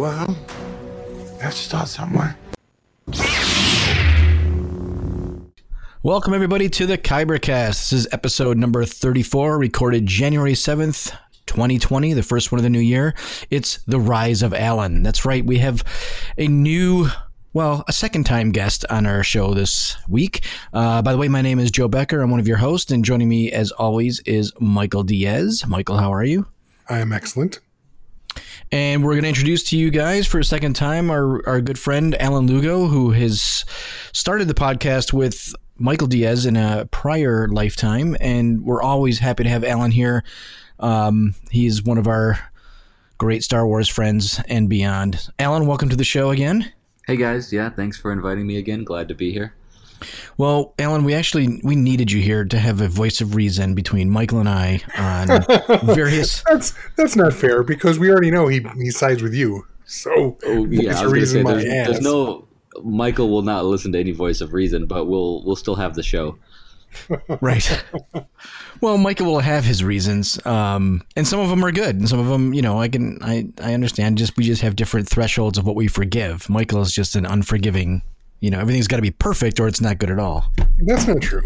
Well, let's start somewhere. Welcome, everybody, to the Kybercast. This is episode number 34, recorded January 7th, 2020, the first one of the new year. It's The Rise of Alan. That's right, we have a new, well, a second time guest on our show this week. Uh, by the way, my name is Joe Becker. I'm one of your hosts, and joining me, as always, is Michael Diaz. Michael, how are you? I am excellent. And we're going to introduce to you guys for a second time our, our good friend Alan Lugo, who has started the podcast with Michael Diaz in a prior lifetime. And we're always happy to have Alan here. Um, he's one of our great Star Wars friends and beyond. Alan, welcome to the show again. Hey guys, yeah, thanks for inviting me again. Glad to be here. Well, Alan, we actually we needed you here to have a voice of reason between Michael and I on various. That's that's not fair because we already know he he sides with you. So Oh yeah, voice I was gonna say my there's, there's no Michael will not listen to any voice of reason, but we'll we'll still have the show. Right. well, Michael will have his reasons, um, and some of them are good, and some of them, you know, I can, I, I understand. Just we just have different thresholds of what we forgive. Michael is just an unforgiving. You know, everything's got to be perfect, or it's not good at all. That's not true.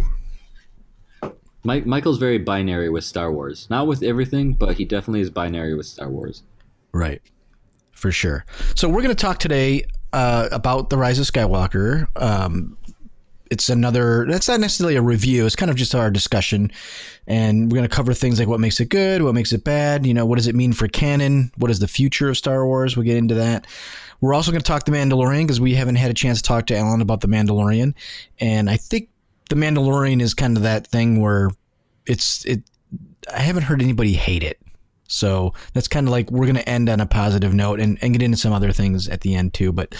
Mike Michael's very binary with Star Wars. Not with everything, but he definitely is binary with Star Wars. Right. For sure. So we're going to talk today uh, about the Rise of Skywalker. Um, it's another. That's not necessarily a review. It's kind of just our discussion, and we're going to cover things like what makes it good, what makes it bad. You know, what does it mean for canon? What is the future of Star Wars? We'll get into that. We're also going to talk the Mandalorian because we haven't had a chance to talk to Alan about the Mandalorian, and I think the Mandalorian is kind of that thing where it's it. I haven't heard anybody hate it. So that's kind of like we're going to end on a positive note and, and get into some other things at the end too. But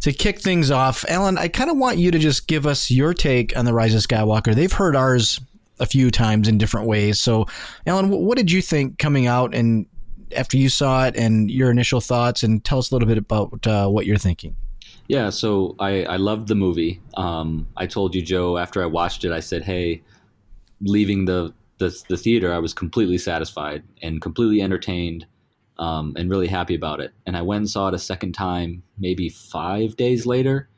to kick things off, Alan, I kind of want you to just give us your take on the Rise of Skywalker. They've heard ours a few times in different ways. So, Alan, what did you think coming out and after you saw it and your initial thoughts? And tell us a little bit about uh, what you're thinking. Yeah, so I, I loved the movie. Um, I told you, Joe, after I watched it, I said, hey, leaving the, the, the theater, I was completely satisfied and completely entertained um, and really happy about it. And I went and saw it a second time, maybe five days later,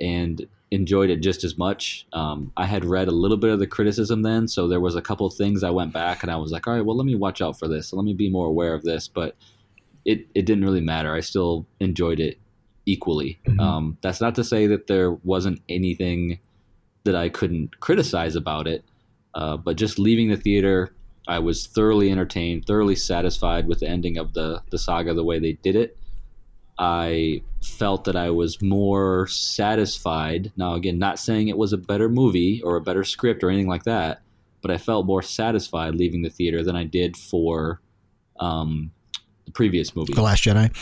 and enjoyed it just as much. Um, I had read a little bit of the criticism then, so there was a couple of things I went back and I was like, all right, well, let me watch out for this. Let me be more aware of this. But it, it didn't really matter. I still enjoyed it equally. Mhm. Um, that's not to say that there wasn't anything that I couldn't criticize about it, uh, but just leaving the theater, I was thoroughly entertained, thoroughly satisfied with the ending of the the saga the way they did it. I felt that I was more satisfied. Now, again, not saying it was a better movie or a better script or anything like that, but I felt more satisfied leaving the theater than I did for um, the previous movie, The Last Jedi.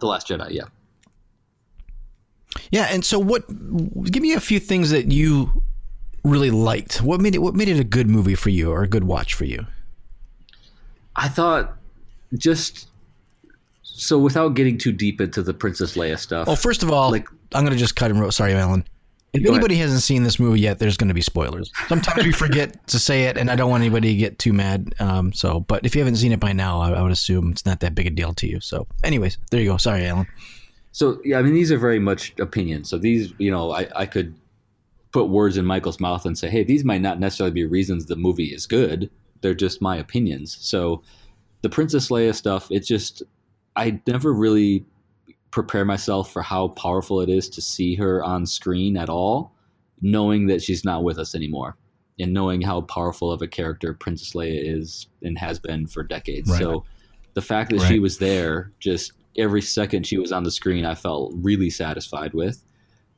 The Last Jedi. Yeah. Yeah, and so what? Give me a few things that you really liked. What made it? What made it a good movie for you or a good watch for you? I thought just so without getting too deep into the Princess Leia stuff. Well, first of all, Like- I'm going to just cut and roll. Sorry, Alan. If anybody hasn't seen this movie yet, there's going to be spoilers. Sometimes we forget to say it, and I don't want anybody to get too mad. Um, so, but if you haven't seen it by now, I, I would assume it's not that big a deal to you. So, anyways, there you go. Sorry, Alan. So yeah, I mean these are very much opinions. So these, you know, I, I could put words in Michael's mouth and say, hey, these might not necessarily be reasons the movie is good. They're just my opinions. So the Princess Leia stuff, it's just I never really prepare myself for how powerful it is to see her on screen at all, knowing that she's not with us anymore. And knowing how powerful of a character Princess Leia is and has been for decades. Right. So the fact that she was there just every second she was on the screen, I felt really satisfied with.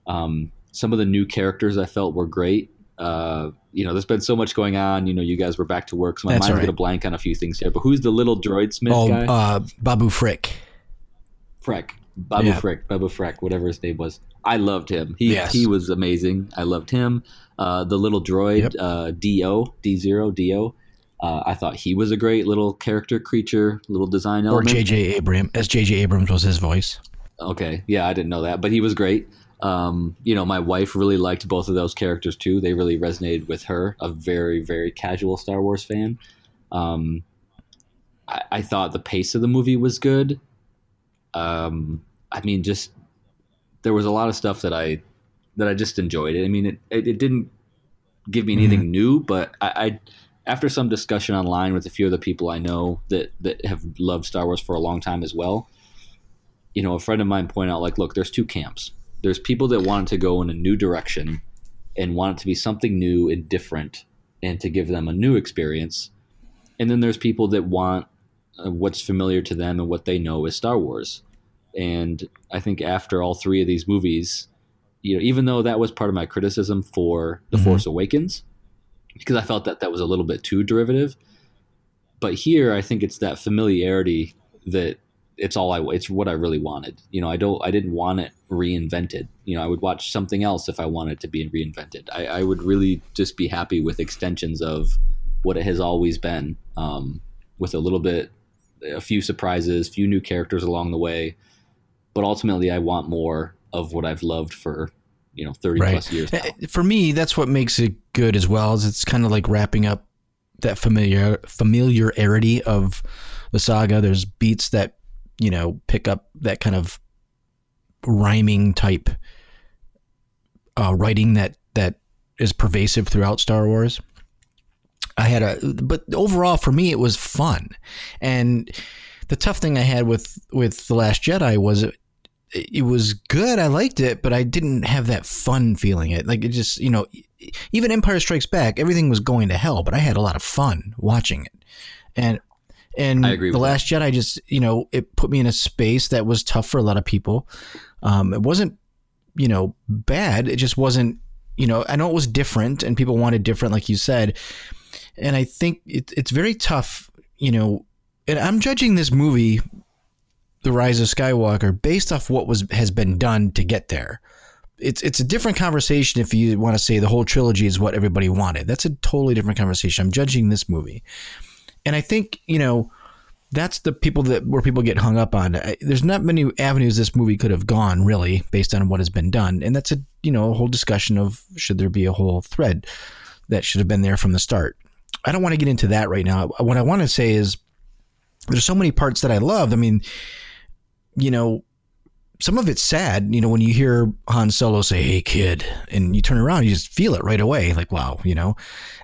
Um, some of the new characters I felt were great. Uh, you know, there's been so much going on. You know, you guys were back to work, so my That's mind's right. gonna blank on a few things here. But who's the little droid Smith Oh, guy? uh, Babu Frick. Freck, Babu Yeah. Frick, Babu Freck, whatever his name was. I loved him. He Yes. he was amazing. I loved him. Uh, the little droid Yep. uh, Do D zero Do. Uh, I thought he was a great little character creature, little design element. Or. J.J. Abrams, as J.J. Abrams was his voice. Okay, yeah, I didn't know that, but he was great. Um, you know, my wife really liked both of those characters too. They really resonated with her, a very, very casual Star Wars fan. Um, I, I thought the pace of the movie was good. Um, I mean, just there was a lot of stuff that I that I just enjoyed. I mean, it it, it didn't give me anything new, but I, I after some discussion online with a few of the people I know that that have loved Star Wars for a long time as well, you know, a friend of mine pointed out like, look, there's two camps. There's people that want it to go in a new direction and want it to be something new and different and to give them a new experience. And then there's people that want uh, what's familiar to them and what they know is Star Wars. And I think after all three of these movies, you know, even though that was part of my criticism for The Mhm. Force Awakens, because I felt that that was a little bit too derivative. But here, I think it's that familiarity that it's all I it's what I really wanted. You know, I don't I didn't want it reinvented. You know, I would watch something else if I wanted it to be reinvented. I, I would really just be happy with extensions of what it has always been, um, with a little bit, a few surprises, few new characters along the way. But ultimately, I want more of what I've loved for you know thirty Right. plus years now. Uh, For me, that's what makes it good as well. Is it's kind of like wrapping up that familiar familiarity of the saga. There's beats that you know pick up that kind of rhyming type uh, writing that that is pervasive throughout Star Wars. I had a, but overall for me it was fun, and the tough thing I had with with the Last Jedi was it, it was good. I liked it, but I didn't have that fun feeling. It like it just you know, even Empire Strikes Back, everything was going to hell, but I had a lot of fun watching it, and and I agree the with that. Last Jedi just you know it put me in a space that was tough for a lot of people. Um, it wasn't you know bad. It just wasn't you know I know it was different and people wanted different, like you said, and I think it, it's very tough. You know, and I'm judging this movie the Rise of Skywalker based off what was has been done to get there. It's it's a different conversation if you want to say the whole trilogy is what everybody wanted. That's a totally different conversation. I'm judging this movie, and I think you know that's the people that where people get hung up on. There's not many avenues this movie could have gone really based on what has been done, and that's a you know a whole discussion of should there be a whole thread that should have been there from the start. I don't want to get into that right now. What I want to say is there's so many parts that I loved. I mean, you know, some of it's sad, you know, when you hear Han Solo say, Hey kid, and you turn around, you just feel it right away. Like, wow, you know,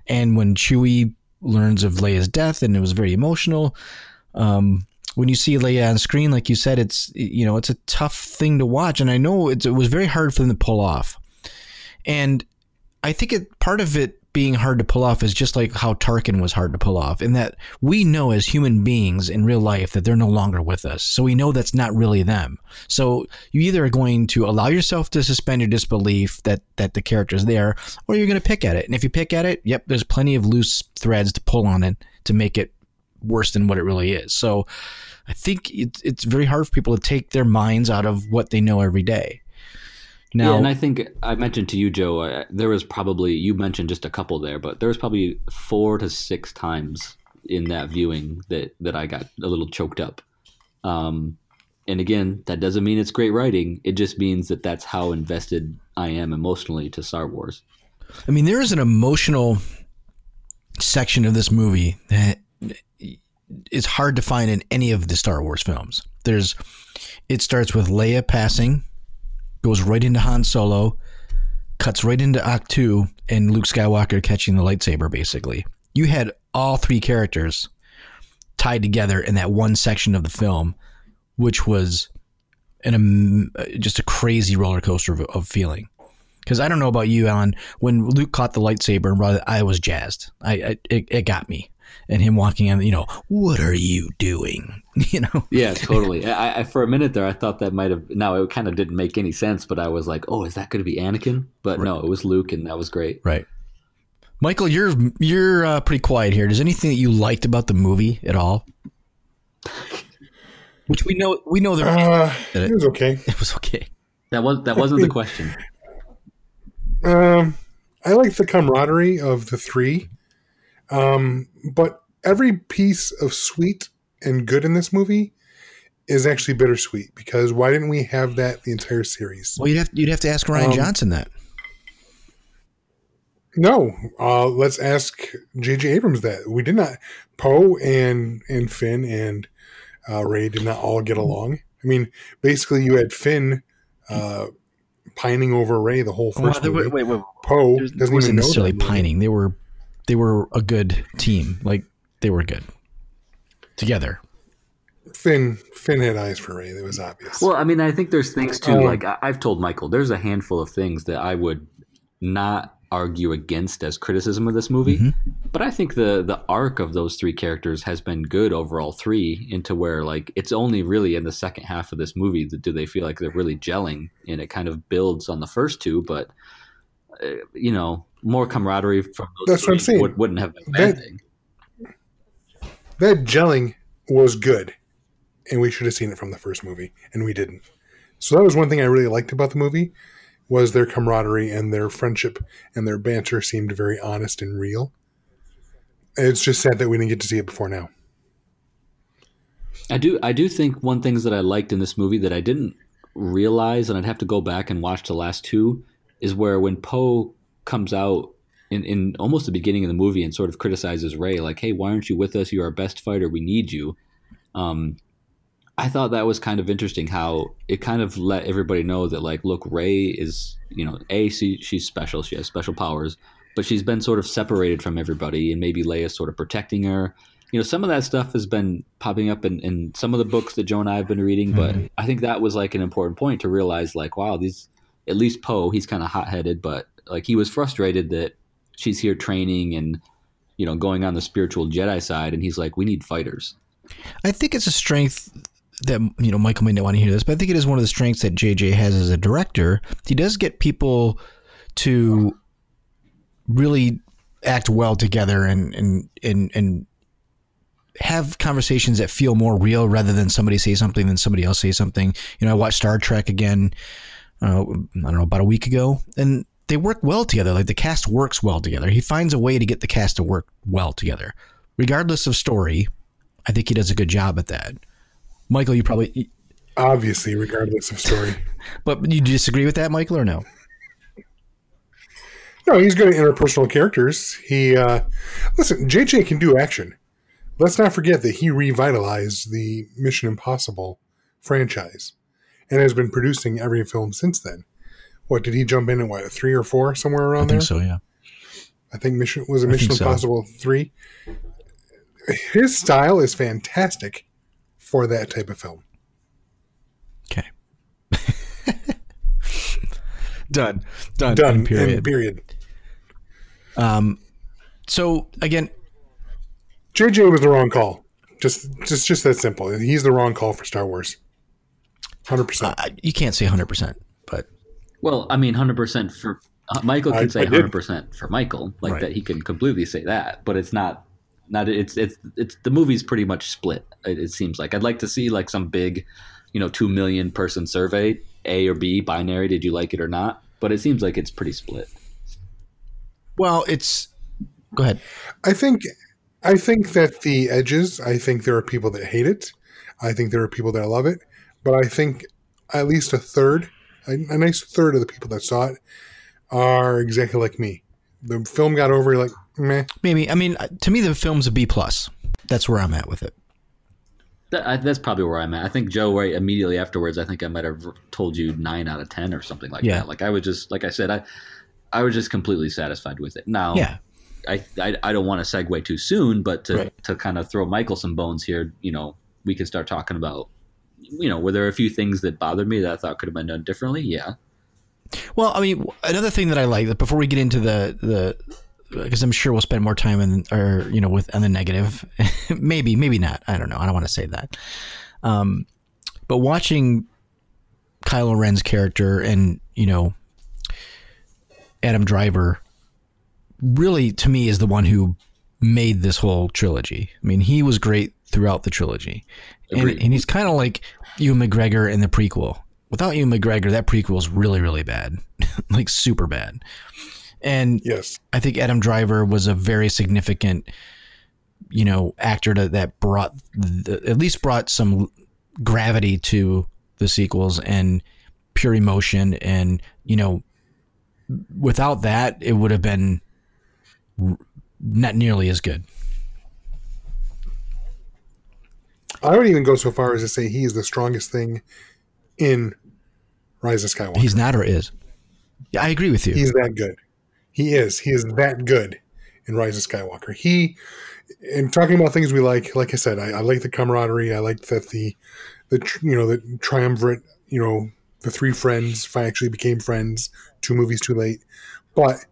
and when Chewie learns of Leia's death and it was very emotional. Um, when you see Leia on screen, like you said, it's, you know, it's a tough thing to watch. And I know it was very hard for them to pull off. And I think it, part of it being hard to pull off is just like how Tarkin was hard to pull off, in that we know as human beings in real life that they're no longer with us. So we know that's not really them. So you either are going to allow yourself to suspend your disbelief that that the character's there, or you're going to pick at it. And if you pick at it, yep, there's plenty of loose threads to pull on it to make it worse than what it really is. So I think it's it's very hard for people to take their minds out of what they know every day. Now, yeah, and I think I mentioned to you, Joe. Uh, there was probably you mentioned just a couple there, but there was probably four to six times in that viewing that that I got a little choked up. Um, and again, that doesn't mean it's great writing. It just means that that's how invested I am emotionally to Star Wars. I mean, there is an emotional section of this movie that is hard to find in any of the Star Wars films. There's, it starts with Leia passing, goes right into Han Solo, cuts right into Act Two, and Luke Skywalker catching the lightsaber. Basically, you had all three characters tied together in that one section of the film, which was an um, just a crazy roller coaster of, of feeling. Because I don't know about you, Alan. When Luke caught the lightsaber and brought it, I was jazzed. I, I it, it got me, and him walking in, you know, what are you doing? You know, Yeah, totally. I, I for a minute there, I thought that might have. Now it kind of didn't make any sense, but I was like, "Oh, is that going to be Anakin?" But no, it was Luke, and that was great. right? Michael, you're you're uh, pretty quiet here. Does anything that you liked about the movie at all? Which we know we know that Uh, it was okay. it was okay. That was that wasn't the question. Um, I like the camaraderie of the three. Um, but every piece of sweet and good in this movie is actually bittersweet because why didn't we have that the entire series? Well, you'd have you'd have to ask Ryan Um, Johnson that. No, uh, let's ask J.J. Abrams that. We did not. Poe and and Finn and uh, Rey did not all get along. I mean, basically, you had Finn uh, pining over Rey the whole Well, first they- movie. wait, wait, wait. Poe doesn't wasn't even know necessarily pining. They were they were a good team. Like they were good together. Finn Finn had eyes for Rey. That was obvious. Well, I mean, I think there's things too. Um, like I- I've told Michael, there's a handful of things that I would not argue against as criticism of this movie. Mm-hmm. But I think the the arc of those three characters has been good over all three. Into where like it's only really in the second half of this movie that do they feel like they're really gelling, and it kind of builds on the first two. But uh, you know, more camaraderie from those That's what I'm saying. Would, wouldn't have been That- thing. that gelling was good, and we should have seen it from the first movie, and we didn't. So that was one thing I really liked about the movie was their camaraderie and their friendship and their banter seemed very honest and real. It's just sad that we didn't get to see it before now. I do I do think one things that I liked in this movie that I didn't realize and I'd have to go back and watch the last two is where when Poe comes out in, in almost the beginning of the movie and sort of criticizes Rey like, hey, why aren't you with us? You're our best fighter. We need you. Um, I thought that was kind of interesting how it kind of let everybody know that like, look, Rey is you know, a she, she's special. She has special powers, but she's been sort of separated from everybody, and maybe Leia's sort of protecting her you know, some of that stuff has been popping up in, in some of the books that Joe and I have been reading, but I think that was like an important point to realize, like, wow, these at least Poe, he's kind of hot headed, but like he was frustrated that she's here training and you know going on the spiritual Jedi side, and he's like, we need fighters. I think it's a strength that you know Michael may not want to hear this, but I think it is one of the strengths that JJ has as a director. He does get people to really act well together and and and and have conversations that feel more real rather than somebody say something than somebody else say something. You know, I watched Star Trek again. Uh, I don't know about a week ago, and they work well together. Like the cast works well together. He finds a way to get the cast to work well together, regardless of story. I think he does a good job at that. Michael, you probably, Obviously, regardless of story. but you disagree with that, Michael, or no? No, he's good at interpersonal characters. He uh listen, JJ can do action. Let's not forget that he revitalized the Mission Impossible franchise and has been producing every film since then. What did he jump in at what, three or four, somewhere around I there? think so. Yeah. I think Mission was a think Mission so. Impossible three. His style is fantastic for that type of film. Okay. Done. Done. Done. End Period. Period. period. Um. So again, JJ was the wrong call. Just, just, just that simple. He's the wrong call for Star Wars. Hundred percent. I- you can't say hundred percent, but Well, I mean, hundred percent for uh, Michael can I- say hundred percent for Michael, like Right. that he can completely say that, but it's not. Not it's it's it's the movie's pretty much split. It, it seems like I'd like to see like some big, you know, two million person survey, A or B binary. Did you like it or not? But it seems like it's pretty split. well, it's. Go ahead. I think I think that the edges, I think there are people that hate it. I think there are people that love it. But I think at least a third, a, a nice third of the people that saw it are exactly like me. The film got over like meh. Maybe. I mean, uh, to me, the film's a B plus. That's where I'm at with it. That, I, that's probably where I'm at. I think Joe, right immediately afterwards, I think I might have told you nine out of ten or something like Yeah. that. Like I was just, like I said, I, I was just completely satisfied with it. Now, Yeah. I, I, I don't want to segue too soon, but to, Right. to kind of throw Michael some bones here, you know, we can start talking about, you know, were there a few things that bothered me that I thought could have been done differently? Yeah. Well, I mean, another thing that I like that before we get into the the because I'm sure we'll spend more time in or you know with on the negative, maybe maybe not. I don't know. I don't want to say that. Um, but watching Kylo Ren's character and you know Adam Driver really to me is the one who made this whole trilogy. I mean, he was great throughout the trilogy, and, and he's kind of like Ewan McGregor in the prequel. Without Ewan McGregor, that prequel is really really bad, like super bad. And Yes. I think Adam Driver was a very significant, you know, actor to, that brought the, at least brought some gravity to the sequels and pure emotion. And you know, without that, it would have been not nearly as good. I would even go so far as to say he is the strongest thing in Rise of Skywalker. He's not or is. Yeah, I agree with you. He's that good. He is. He is that good in Rise of Skywalker. He, in talking about things we like, like I said, I, I like the camaraderie. I like that the, the you know the triumvirate. You know the three friends fi- actually became friends. Two movies too late, but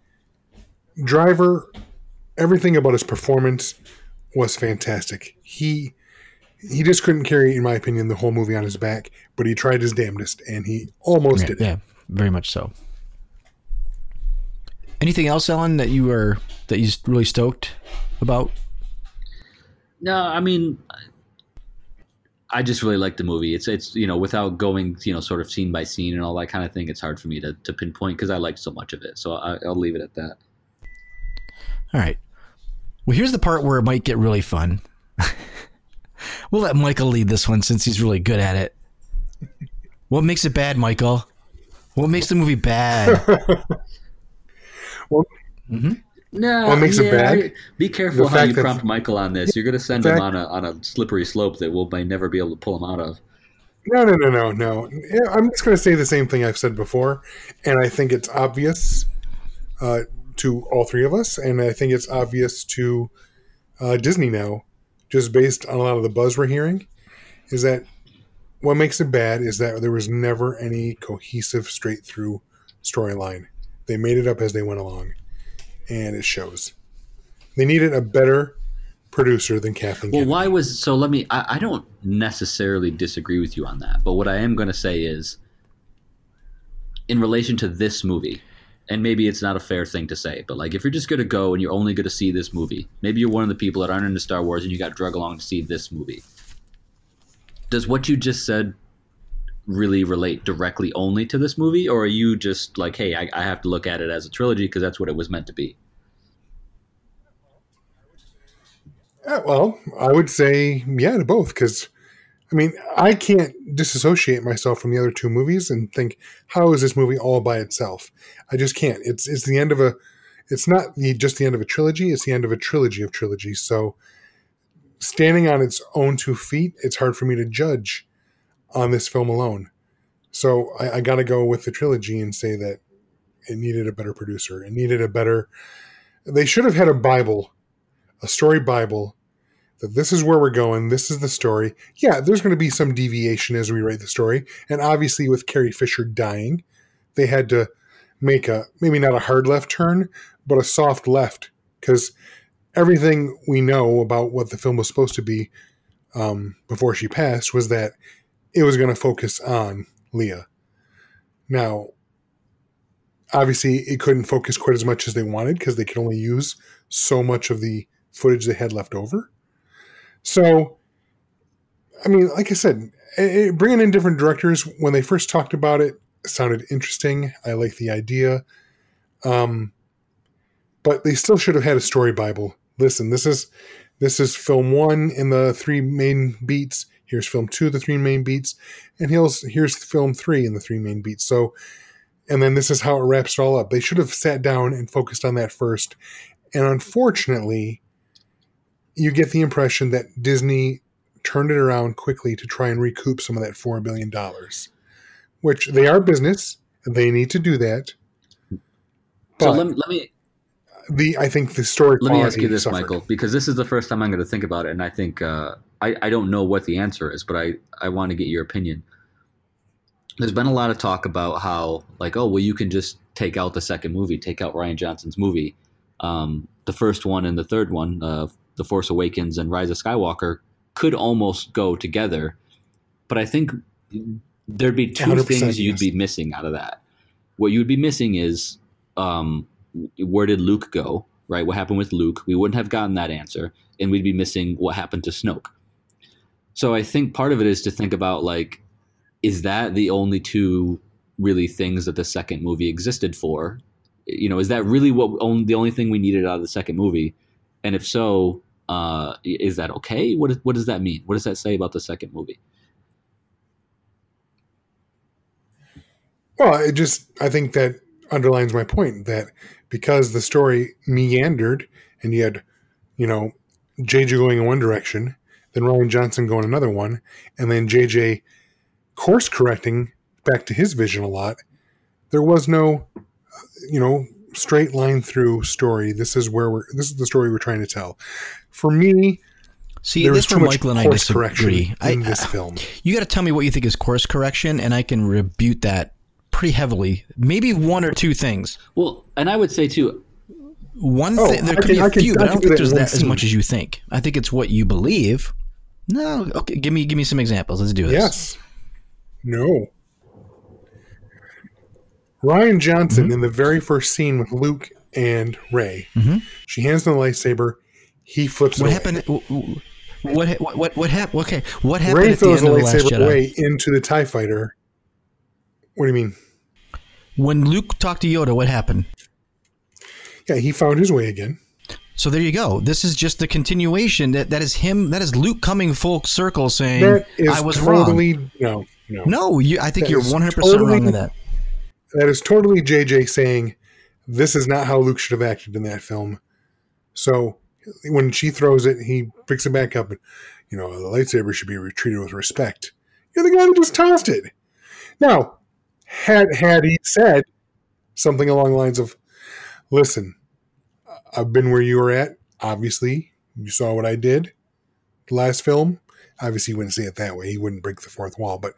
Driver, everything about his performance was fantastic. He he just couldn't carry, in my opinion, the whole movie on his back, but he tried his damnedest, and he almost yeah, did. it. yeah, very much so. Anything else, Alan, that you were that you really stoked about? No, I mean, I just really like the movie. It's it's you know without going you know sort of scene by scene and all that kind of thing. It's hard for me to, to pinpoint because I like so much of it. So I, I'll leave it at that. All right. Well, here's the part where it might get really fun. we'll let Michael lead this one since he's really good at it. What makes it bad, Michael? What makes the movie bad? Well, No, What makes it bad? Be careful The how you prompt Michael on this. You're going to send the him on a on a slippery slope that we'll may never be able to pull him out of. No, no, no, no, no. I'm just going to say the same thing I've said before, and I think it's obvious uh, to all three of us, and I think it's obvious to uh, Disney now, just based on a lot of the buzz we're hearing, is that what makes it bad is that there was never any cohesive, straight through storyline. They made it up as they went along, and it shows. They needed a better producer than Kathleen. Well, Kennedy. why was so? Let me. I, I don't necessarily disagree with you on that, but what I am going to say is, in relation to this movie, and maybe it's not a fair thing to say, but like if you're just going to go and you're only going to see this movie, maybe you're one of the people that aren't into Star Wars and you got drug along to see this movie. Does what you just said really relate directly only to this movie, or are you just like, hey, I, I have to look at it as a trilogy because that's what it was meant to be? Uh, well, I would say yeah to both because, I mean, I can't disassociate myself from the other two movies and think how is this movie all by itself. I just can't. It's it's the end of a. It's not the, just the end of a trilogy. It's the end of a trilogy of trilogies. So, standing on its own two feet, it's hard for me to judge on this film alone. So I, I got to go with the trilogy and say that it needed a better producer. It needed a better. They should have had a Bible a story Bible that this is where we're going. This is the story. Yeah, there's going to be some deviation as we write the story. And obviously, with Carrie Fisher dying, they had to make a maybe not a hard left turn, but a soft left because everything we know about what the film was supposed to be um, before she passed was that it was going to focus on Leia. Now, obviously, it couldn't focus quite as much as they wanted because they could only use so much of the footage they had left over. So, I mean, like I said, it, bringing in different directors when they first talked about it sounded interesting. I like the idea, um, but they still should have had a story bible. Listen, this is this is film one in the three main beats. Here's film two, the three main beats, and here's here's film three in the three main beats. So, and then this is how it wraps it all up. They should have sat down and focused on that first. And unfortunately, you get the impression that Disney turned it around quickly to try and recoup some of that $4 billion, which they are business. They need to do that. So But let, me- let me the I think the story Let me ask you this, suffered. Michael, because this is the first time I'm going to think about it, and I think uh, I, I don't know what the answer is, but I, I want to get your opinion. There's been a lot of talk about how, like, oh, well, you can just take out the second movie, take out Rian Johnson's movie. Um, the first one and the third one, uh, The Force Awakens and Rise of Skywalker, could almost go together, but I think there'd be two things you'd yes. be missing out of that. What you'd be missing is um, where did Luke go, right? What happened with Luke? We wouldn't have gotten that answer, and we'd be missing what happened to Snoke. So I think part of it is to think about like, is that the only two really things that the second movie existed for? You know, is that really what the only thing we needed out of the second movie? And if so, uh, is that okay? What what does that mean? What does that say about the second movie? Well, it just I think that underlines my point that because the story meandered and you had, you know, JJ going in one direction, then Rian Johnson going another one, and then JJ course correcting back to his vision a lot. There was no, you know, straight line through story. This is where we're. This is the story we're trying to tell. For me, See, there was this too where much Michael and I course correction disagree. I, in this film. you got to tell me what you think is course correction, and I can rebut that pretty heavily. Maybe one or two things. Well, and I would say too, One Oh, thing, there I could can- be a I can- few, I but I can don't think there's in one that as much as you think. I think it's what you believe. No, okay, give me give me some examples. Let's do this. Yes. No. Rian Johnson Mm-hmm. in the very first scene with Luke and Rey. She hands them the lightsaber. He flips it What happened? What what what, what happened? Okay, what happened Rey at the throws end the of the lightsaber away into the Tie Fighter. What do you mean? when Luke talked to Yoda? What happened? Yeah, he found his way again. So there you go. This is just the continuation. That that is him. That is Luke coming full circle, saying, "I was wrong." no, no, No, you, I think That you're 100 percent wrong totally- in that. That is totally JJ saying this is not how Luke should have acted in that film. So when she throws it, he picks it back up and you know, the lightsaber should be treated with respect. You're the guy that just tossed it. Now, had had he said something along the lines of, "Listen, I've been where you were at. Obviously, you saw what I did the last film. Obviously, he wouldn't say it that way. He wouldn't break the fourth wall, but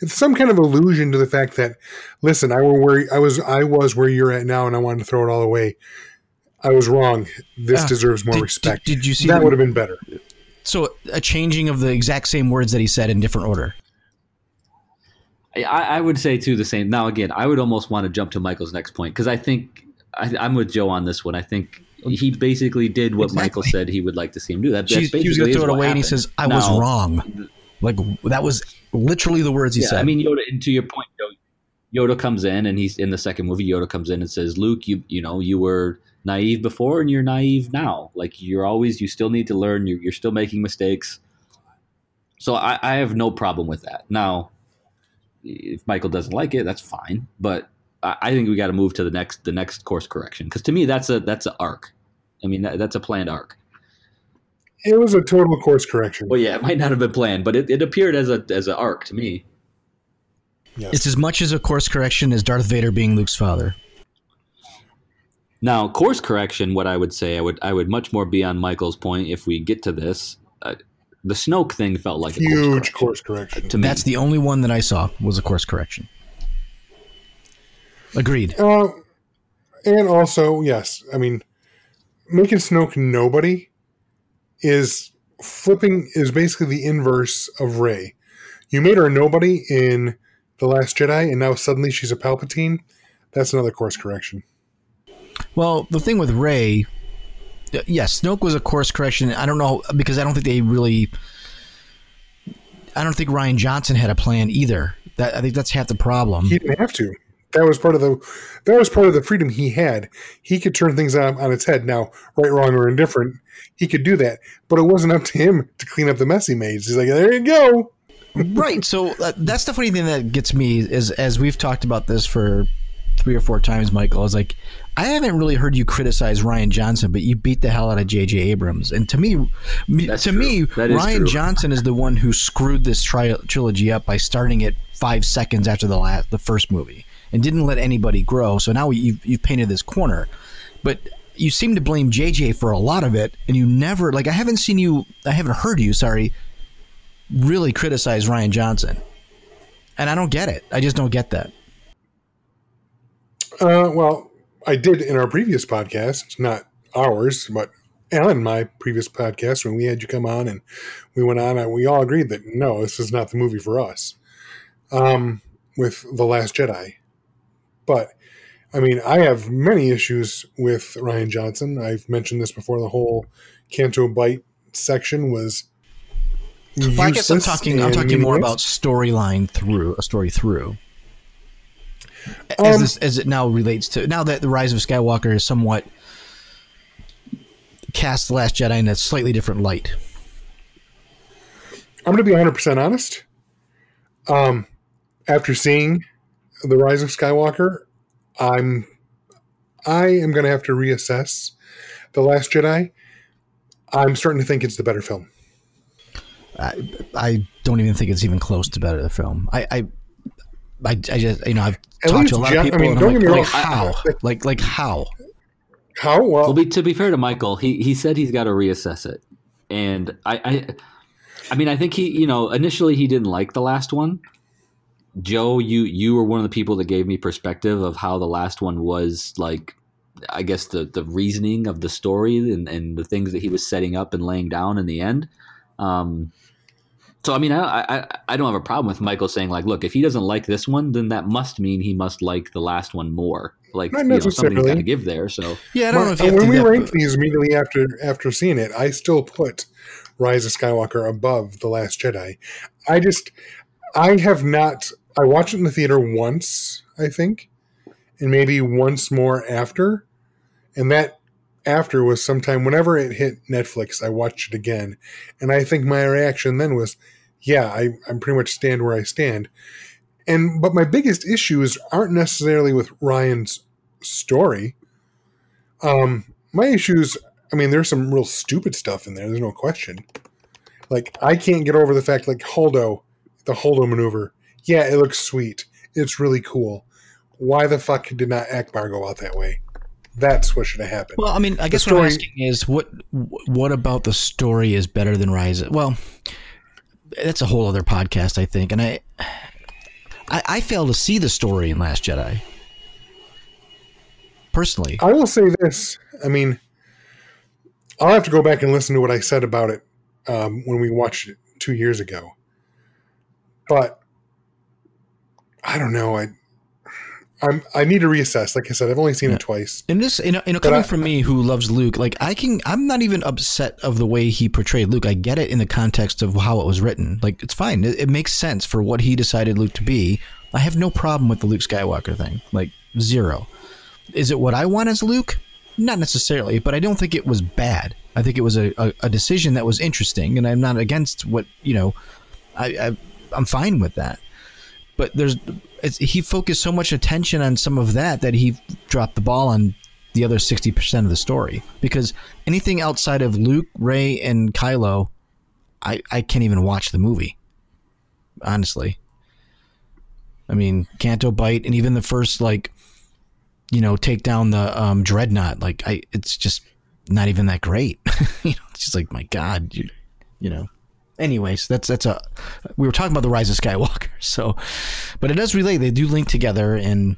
it's some kind of allusion to the fact that, listen, I were where I was. I was where you're at now, and I wanted to throw it all away. I was wrong. This Ah, deserves more did- respect. did- did you see that the- would have been better? So a changing of the exact same words that he said in different order. I, I would say too the same. Now again, I would almost want to jump to Michael's next point because I think I, I'm with Joe on this one. I think he basically did what Michael said he would like to see him do. That that's She, he was going to throw it away, and he says, "I was wrong." Like that was literally the words he Yeah, said. I mean Yoda. And to your point, Yoda, Yoda comes in, and he's in the second movie. Yoda comes in and says, "Luke, you you know you were naive before, and you're naive now. Like you're always you still need to learn. You're, you're still making mistakes." So I, I have no problem with that. Now, if Michael doesn't like it, that's fine. But I, I think we got to move to the next the next course correction because to me that's a that's an arc. I mean that, that's a planned arc. It was a total course correction. Well, yeah, it might not have been planned, but it, it appeared as a as an arc to me. Yes. it's as much as a course correction as Darth Vader being Luke's father. Now, course correction. What I would say, I would I would much more be on Michael's point if we get to this. Uh, the Snoke thing felt like a Huge course correction course correction. to me. That's the only one that I saw was a course correction. Agreed. Uh, and also, yes, I mean, making Snoke nobody is flipping is basically the inverse of Rey. You made her a nobody in the Last Jedi, and now suddenly she's a Palpatine. That's another course correction. Well, the thing with Rey, yes, Snoke was a course correction. I don't know because I don't think they really. I don't think Rian Johnson had a plan either. That I think that's half the problem. He didn't have to. That was part of the that was part of the freedom he had. He could turn things on, on its head. Now, right, wrong, or indifferent, he could do that. But it wasn't up to him to clean up the mess he made. He's like, there you go. right. So uh, that's the funny thing that gets me is as we've talked about this for three or four times, Michael. I was like I haven't really heard you criticize Rian Johnson, but you beat the hell out of J.J. Abrams, and to me, me That's to true. me, That is Ryan true. Johnson is the one who screwed this tri- trilogy up by starting it five seconds after the last the first movie and didn't let anybody grow. So now you've you've painted this corner, but. You seem to blame JJ for a lot of it, and you never like. I haven't seen you. I haven't heard you. Sorry, really criticize Rian Johnson. And I don't get it. I just don't get that. Uh, well, I did in our previous podcast, not ours, but Alan, my previous podcast, when we had you come on and we went on, and we all agreed that no, this is not the movie for us. Um, with the Last Jedi, but I mean, I have many issues with Rian Johnson. I've mentioned this before. The whole Canto Bight section was. Well, I guess I'm talking. I'm talking more about storyline through a story through. As Um, this, as it now relates to now that the Rise of Skywalker is somewhat cast the Last Jedi in a slightly different light. I'm going to be 100 percent honest. Um, after seeing the Rise of Skywalker, I'm I am going to have to reassess the Last Jedi. I'm starting to think it's the better film. I, I don't even think it's even close to better the film. I, I, I, I just you know I've At talked to a lot Jeff- of I mean, and don't I'm get like, me like how like like how How well? Well, be, to be fair to Michael, he he said he's got to reassess it, and I, I, I mean, I think he, you know, initially he didn't like the last one. Joe, you you were one of the people that gave me perspective of how the last one was like. I guess the the reasoning of the story and, and the things that he was setting up and laying down in the end. Um, so I mean, I, I I don't have a problem with Michael saying like, look, if he doesn't like this one, then that must mean he must like the last one more. Like, Not you know, somebody's got to give there. So yeah I don't know if you have when to we that, ranked but- these immediately after after seeing it, I still put Rise of Skywalker above the Last Jedi. I just I have not. I watched it in the theater once, I think, and maybe once more after, and that after was sometime whenever it hit Netflix. I watched it again, and I think my reaction then was, "Yeah, I, I'm pretty much stand where I stand." And but my biggest issues aren't necessarily with Rian's story. Um, my issues, I mean, there's some real stupid stuff in there. There's no question. Like, I can't get over the fact, like, Holdo, the Holdo maneuver. Yeah, it looks sweet. It's really cool. Why the fuck did not Ackbar go out that way? That's what should have happened. Well, I mean, I guess what I'm asking is what what about the story is better than Rise? Well, that's a whole other podcast, I think, and I I, I fail to see the story in Last Jedi. Personally, I will say this. I mean, I'll have to go back and listen to what I said about it um, when we watched it two years ago. But I don't know. I I'm I need to reassess. Like I said, I've only seen it twice. in this, you know, you know coming I- from me who loves Luke, like I can, I'm not even upset of the way he portrayed Luke. I get it in the context of how it was written. Like it's fine. It, it makes sense for what he decided Luke to be. I have no problem with the Luke Skywalker thing. Like zero. Is it what I want as Luke? Not necessarily, but I don't think it was bad. I think it was a, a, a decision that was interesting, and I'm not against what you know. I, I I'm fine with that. But there's he focused so much attention on some of that that he dropped the ball on the other sixty percent of the story. Because anything outside of Luke, Rey, and Kylo, I I can't even watch the movie. Honestly. I mean, Canto Bight, and even the first like, you know, take down the um, dreadnought. Like, I, it's just not even that great. you know, it's just like, my God, you, you know. Anyways, that's that's a. We were talking about the rise of Skywalker, so, but it does relate. They do link together, and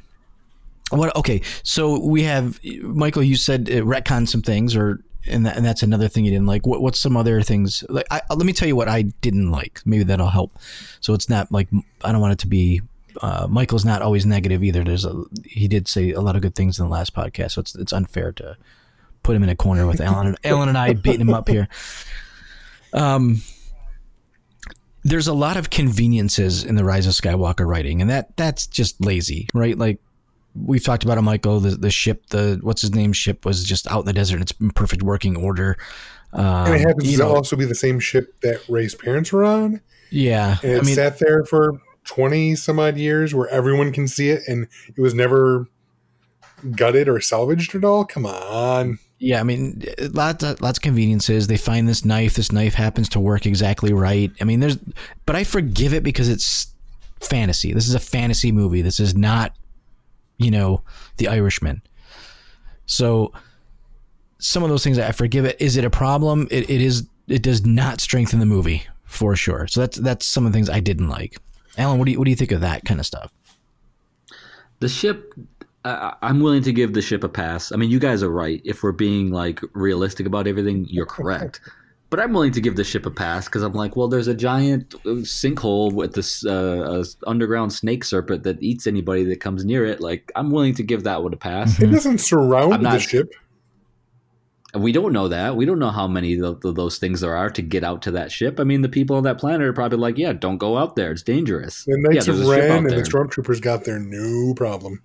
what? Okay, so we have Michael. You said uh, retcon some things, or and that, and that's another thing you didn't like. What, what's some other things? Like, I, let me tell you what I didn't like. Maybe that'll help. So it's not like I don't want it to be. Uh, Michael's not always negative either. There's a he did say a lot of good things in the last podcast, so it's it's unfair to put him in a corner with Alan and Alan and I beating him up here. Um, there's a lot of conveniences in the Rise of Skywalker writing, and that that's just lazy, right? Like we've talked about it, Michael. The the ship, the what's his name ship, was just out in the desert. It's in perfect working order. Um, And it happens you to know, also be the same ship that Rey's parents were on. yeah. And it I mean, sat there for 20 some odd years where everyone can see it and it was never gutted or salvaged at all. Come on. Yeah, I mean, lots of, lots of conveniences. They find this knife. This knife happens to work exactly right. I mean, there's, but I forgive it because it's fantasy. This is a fantasy movie. This is not, you know, The Irishman. So, some of those things I forgive it. Is it a problem? It, it is. It does not strengthen the movie for sure. So that's that's some of the things I didn't like. Alan, what do you what do you think of that kind of stuff? The ship, uh, I'm willing to give the ship a pass. I mean, you guys are right. If we're being like realistic about everything, you're correct. but I'm willing to give the ship a pass because I'm like, well, there's a giant uh, sinkhole with this uh, underground snake serpent that eats anybody that comes near it. Like, I'm willing to give that one a pass. It doesn't surround I'm the ship. We don't know that. We don't know how many of those things there are to get out to that ship. I mean, the people on that planet are probably like, yeah, don't go out there. It's dangerous. The Knights there's of Ren and the. Stormtroopers got there no problem.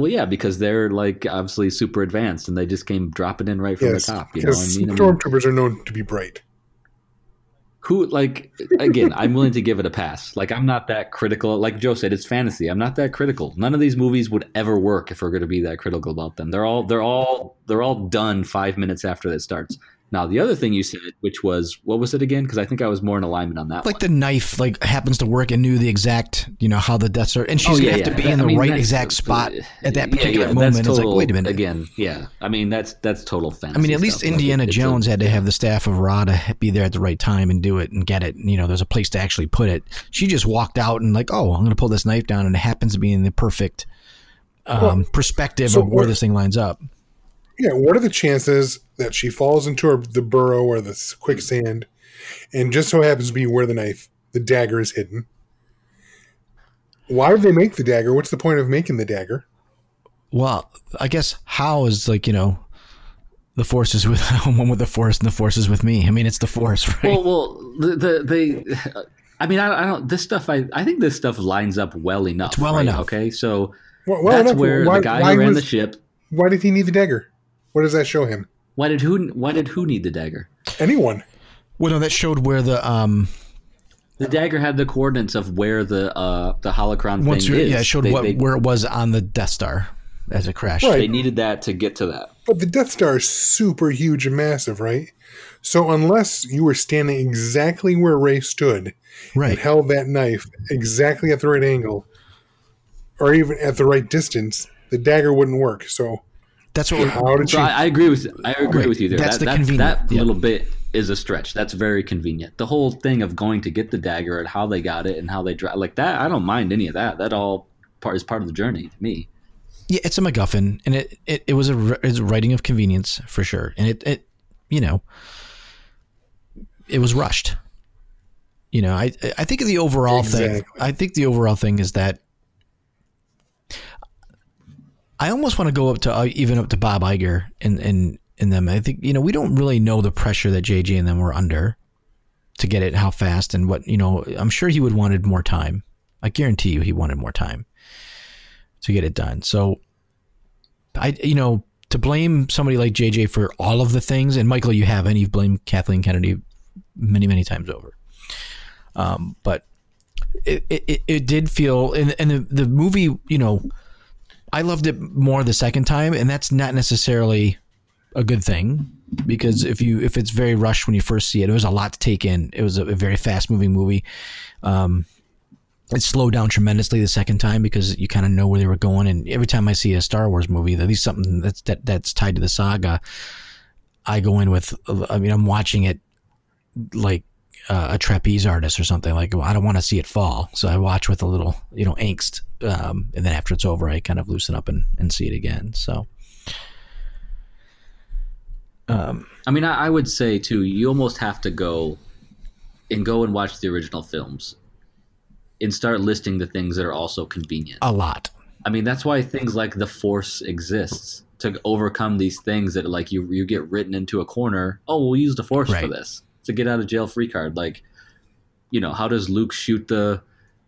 Well, yeah, because they're like obviously super advanced and they just came dropping in right from Yes, the top. You know I because mean? I mean? Stormtroopers are known to be bright. who like again i'm willing to give it a pass like i'm not that critical like joe said it's fantasy i'm not that critical none of these movies would ever work if we're going to be that critical about them they're all they're all they're all done five minutes after it starts now the other thing you said which was what was it again because i think i was more in alignment on that like one. the knife like happens to work and knew the exact you know how the deaths are, and she's Oh, gonna yeah, have to be That- in I the mean, right exact spot at that particular yeah, moment. that's it's like wait a minute again yeah i mean that's that's total fantasy I mean, at least stuff. Indiana it- it's a- Jones had to have the staff of Ra to be there at the right time and do it and get it. You know, there's a place to actually put it. She just walked out and like, oh, I'm going to pull this knife down, and it happens to be in the perfect um, Well, perspective so of where this thing lines up. Yeah, what are the chances that she falls into her, the burrow or the quicksand, and just so happens to be where the knife, the dagger is hidden? Why did they make the dagger? What's the point of making the dagger? Well, I guess how is like you know, the force is with one with the force and the force is with me. I mean, it's the force, right? Well, well, the, the they. I mean, I, I don't. This stuff, I, I think this stuff lines up well enough. It's well right? enough. Okay, so Well, well that's enough. where why, the guy who ran was- the ship. Why did he need the dagger? What does that show him? Why did who? Why did who need the dagger? Anyone? well, no, that showed where the um The dagger had the coordinates of where the uh the holocron once thing you, is. yeah, it showed They- what they, where it was on the Death Star as it crashed. Right. they needed that to get to that. But the Death Star is super huge and massive, right? So unless you were standing exactly where Rey stood and Right. held that knife exactly at the right angle, or even at the right distance, the dagger wouldn't work. So That's what we're, how did? So I, I agree with I agree Right. with you there. That's that, the that, convenient- that yeah. little bit is a stretch. That's very convenient. The whole thing of going to get the dagger and how they got it and how they drive like that. I don't mind any of that. That all part is part of the journey to me. Yeah, it's a MacGuffin, and it, it, it was a r- it's a writing of convenience for sure, and it, it you know it was rushed. You know, I I think the overall thing I think the overall thing is that I almost want to go up to uh, even up to Bob Iger and and and them. I think you know we don't really know the pressure that JJ and them were under to get it how fast and what you know. I'm sure he would wanted more time. I guarantee you he wanted more time to get it done. So I you know to blame somebody like JJ for all of the things and Michael you have and you've blamed Kathleen Kennedy many many times over. Um, but it, it, it did feel and, and the, the movie you know I loved it more the second time and that's not necessarily a good thing because if you if it's very rushed when you first see it it was a lot to take in it was a, a very fast moving movie um, it slowed down tremendously the second time because you kind of know where they were going. And every time I see a Star Wars movie, at least something that's that, that's tied to the saga, I go in with. I mean, I'm watching it like uh, a trapeze artist or something. Like well, I don't want to see it fall, so I watch with a little, you know, angst. Um, and then after it's over, I kind of loosen up and, and see it again. So. I mean, I, I would say too, you almost have to go and go and watch the original films and start listing the things that are also convenient. A lot. I mean, that's why things like the Force exists to overcome these things that like you you get written into a corner. Oh, we'll use the Force for this. It's a get out of jail free card. Like, you know, how does Luke shoot the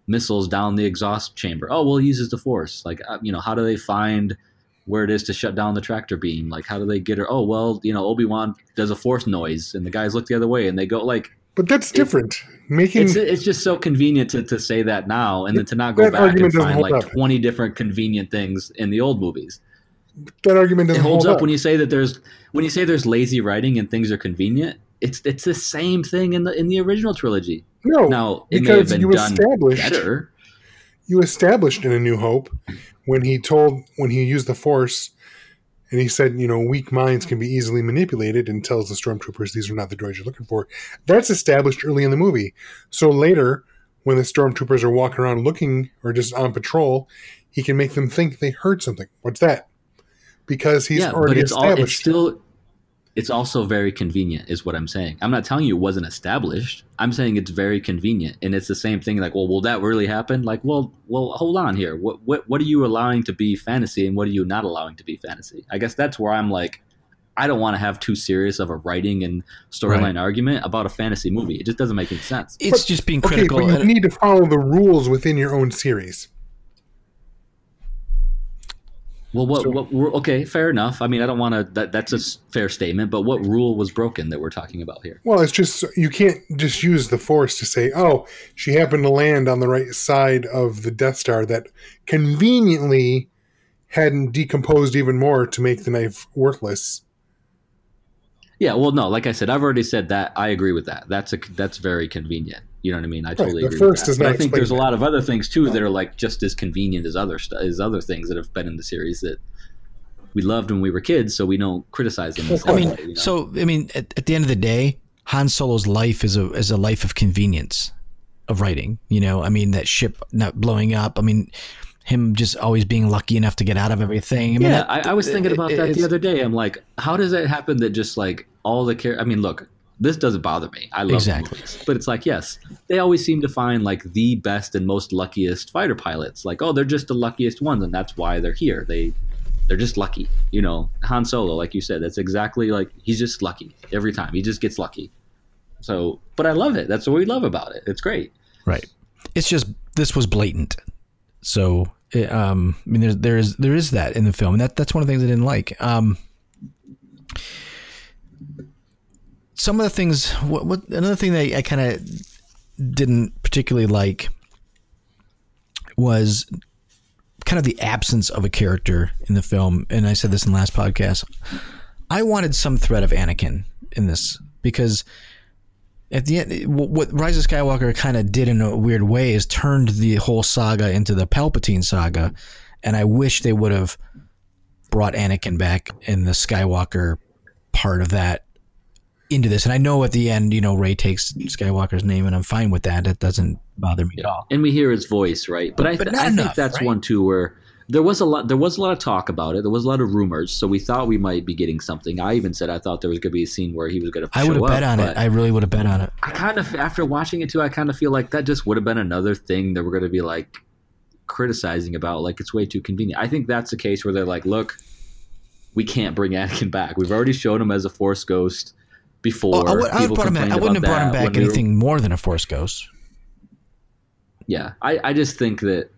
missiles down the exhaust chamber? Oh, well, he uses the Force. Like, uh, you know, how do they find where it is to shut down the tractor beam? Like, how do they get her? Oh, well, you know, Obi Wan does a Force noise, and the guys look the other way, and they go like. but that's different. Making It's, it's just so convenient to, to say that now and then to not go back and find like up. 20 different convenient things in the old movies that argument doesn't holds hold up when you say that there's when you say there's lazy writing and things are convenient it's it's the same thing in the in the original trilogy no, now it may have because been you done established better you established in A New Hope when he told when he used the Force and he said, you know, weak minds can be easily manipulated and tells the stormtroopers these are not the droids you're looking for. That's established early in the movie. So later, when the stormtroopers are walking around looking or just on patrol, he can make them think they heard something. What's that? Because he's yeah but already it's all it's established. still it's also very convenient is what i'm saying. I'm not telling you it wasn't established. I'm saying it's very convenient and it's the same thing like well will that really happen? Like well well hold on here. What what, what are you allowing to be fantasy and what are you not allowing to be fantasy? I guess that's where i'm like i don't want to have too serious of a writing and storyline Right. argument about a fantasy movie. It just doesn't make any sense. It's just being critical Okay, but you need to follow the rules within your own series. Well what, So- what okay fair enough i mean i don't want to that, that's a fair statement but what rule was broken that we're talking about here Well, it's just you can't just use the force to say, "Oh, she happened to land on the right side of the Death Star that conveniently hadn't decomposed even more to make the knife worthless." Yeah, well, no, like I said, I've already said that. I agree with that. That's a that's very convenient. You know what I mean? I totally the agree. first with does that. But I think explain there's a lot of other things too that are like just as convenient as other stu- as other things that have been in the series that we loved when we were kids, so we don't criticize them. the I mean, way, you know? so I mean, at, at the end of the day, Han Solo's life is a is a life of convenience of writing. You know, I mean, that ship not blowing up. I mean, him just always being lucky enough to get out of everything. I mean, yeah, that- I, I was thinking about it- that the other day. I'm like, how does that happen? That just like all the care. I mean, look, this doesn't bother me. I love Exactly. movies, but it's like, yes, they always seem to find like the best and most luckiest fighter pilots. Like, oh, they're just the luckiest ones, and that's why they're here. They they're just lucky. You know, Han Solo, like you said, that's exactly like he's just lucky every time. He just gets lucky. So, but I love it. That's what we love about it. It's great. Right. It's just this was blatant. So, it, um, I mean, there's there is there is that in the film, and that that's one of the things I didn't like. Um, some of the things. What, what another thing that I kind of didn't particularly like was kind of the absence of a character in the film. And I said this in the last podcast. I wanted some thread of Anakin in this because at the end, what Rise of Skywalker kind of did in a weird way is turned the whole saga into the Palpatine saga, and I wish they would have brought Anakin back in the Skywalker part of that into this. And I know at the end, you know, Rey takes Skywalker's name, and I'm fine with that. That doesn't bother me at all. and we hear his voice, right? But, I, But th- not I think that's right? one too where there was a lot. There was a lot of talk about it. There was a lot of rumors, so we thought we might be getting something. I even said I thought there was going to be a scene where he was going to. I would have bet on it. I really would have bet on it. I kind of, after watching it too, I kind of feel like that just would have been another thing that we're going to be like criticizing about. Like it's way too convenient. I think that's the case where they're like, look, we can't bring Anakin back. We've already shown him as a Force ghost before. Well, I, would, I, would brought him back. I wouldn't have brought him back when we were- anything more than a Force Ghost. yeah i, I just think that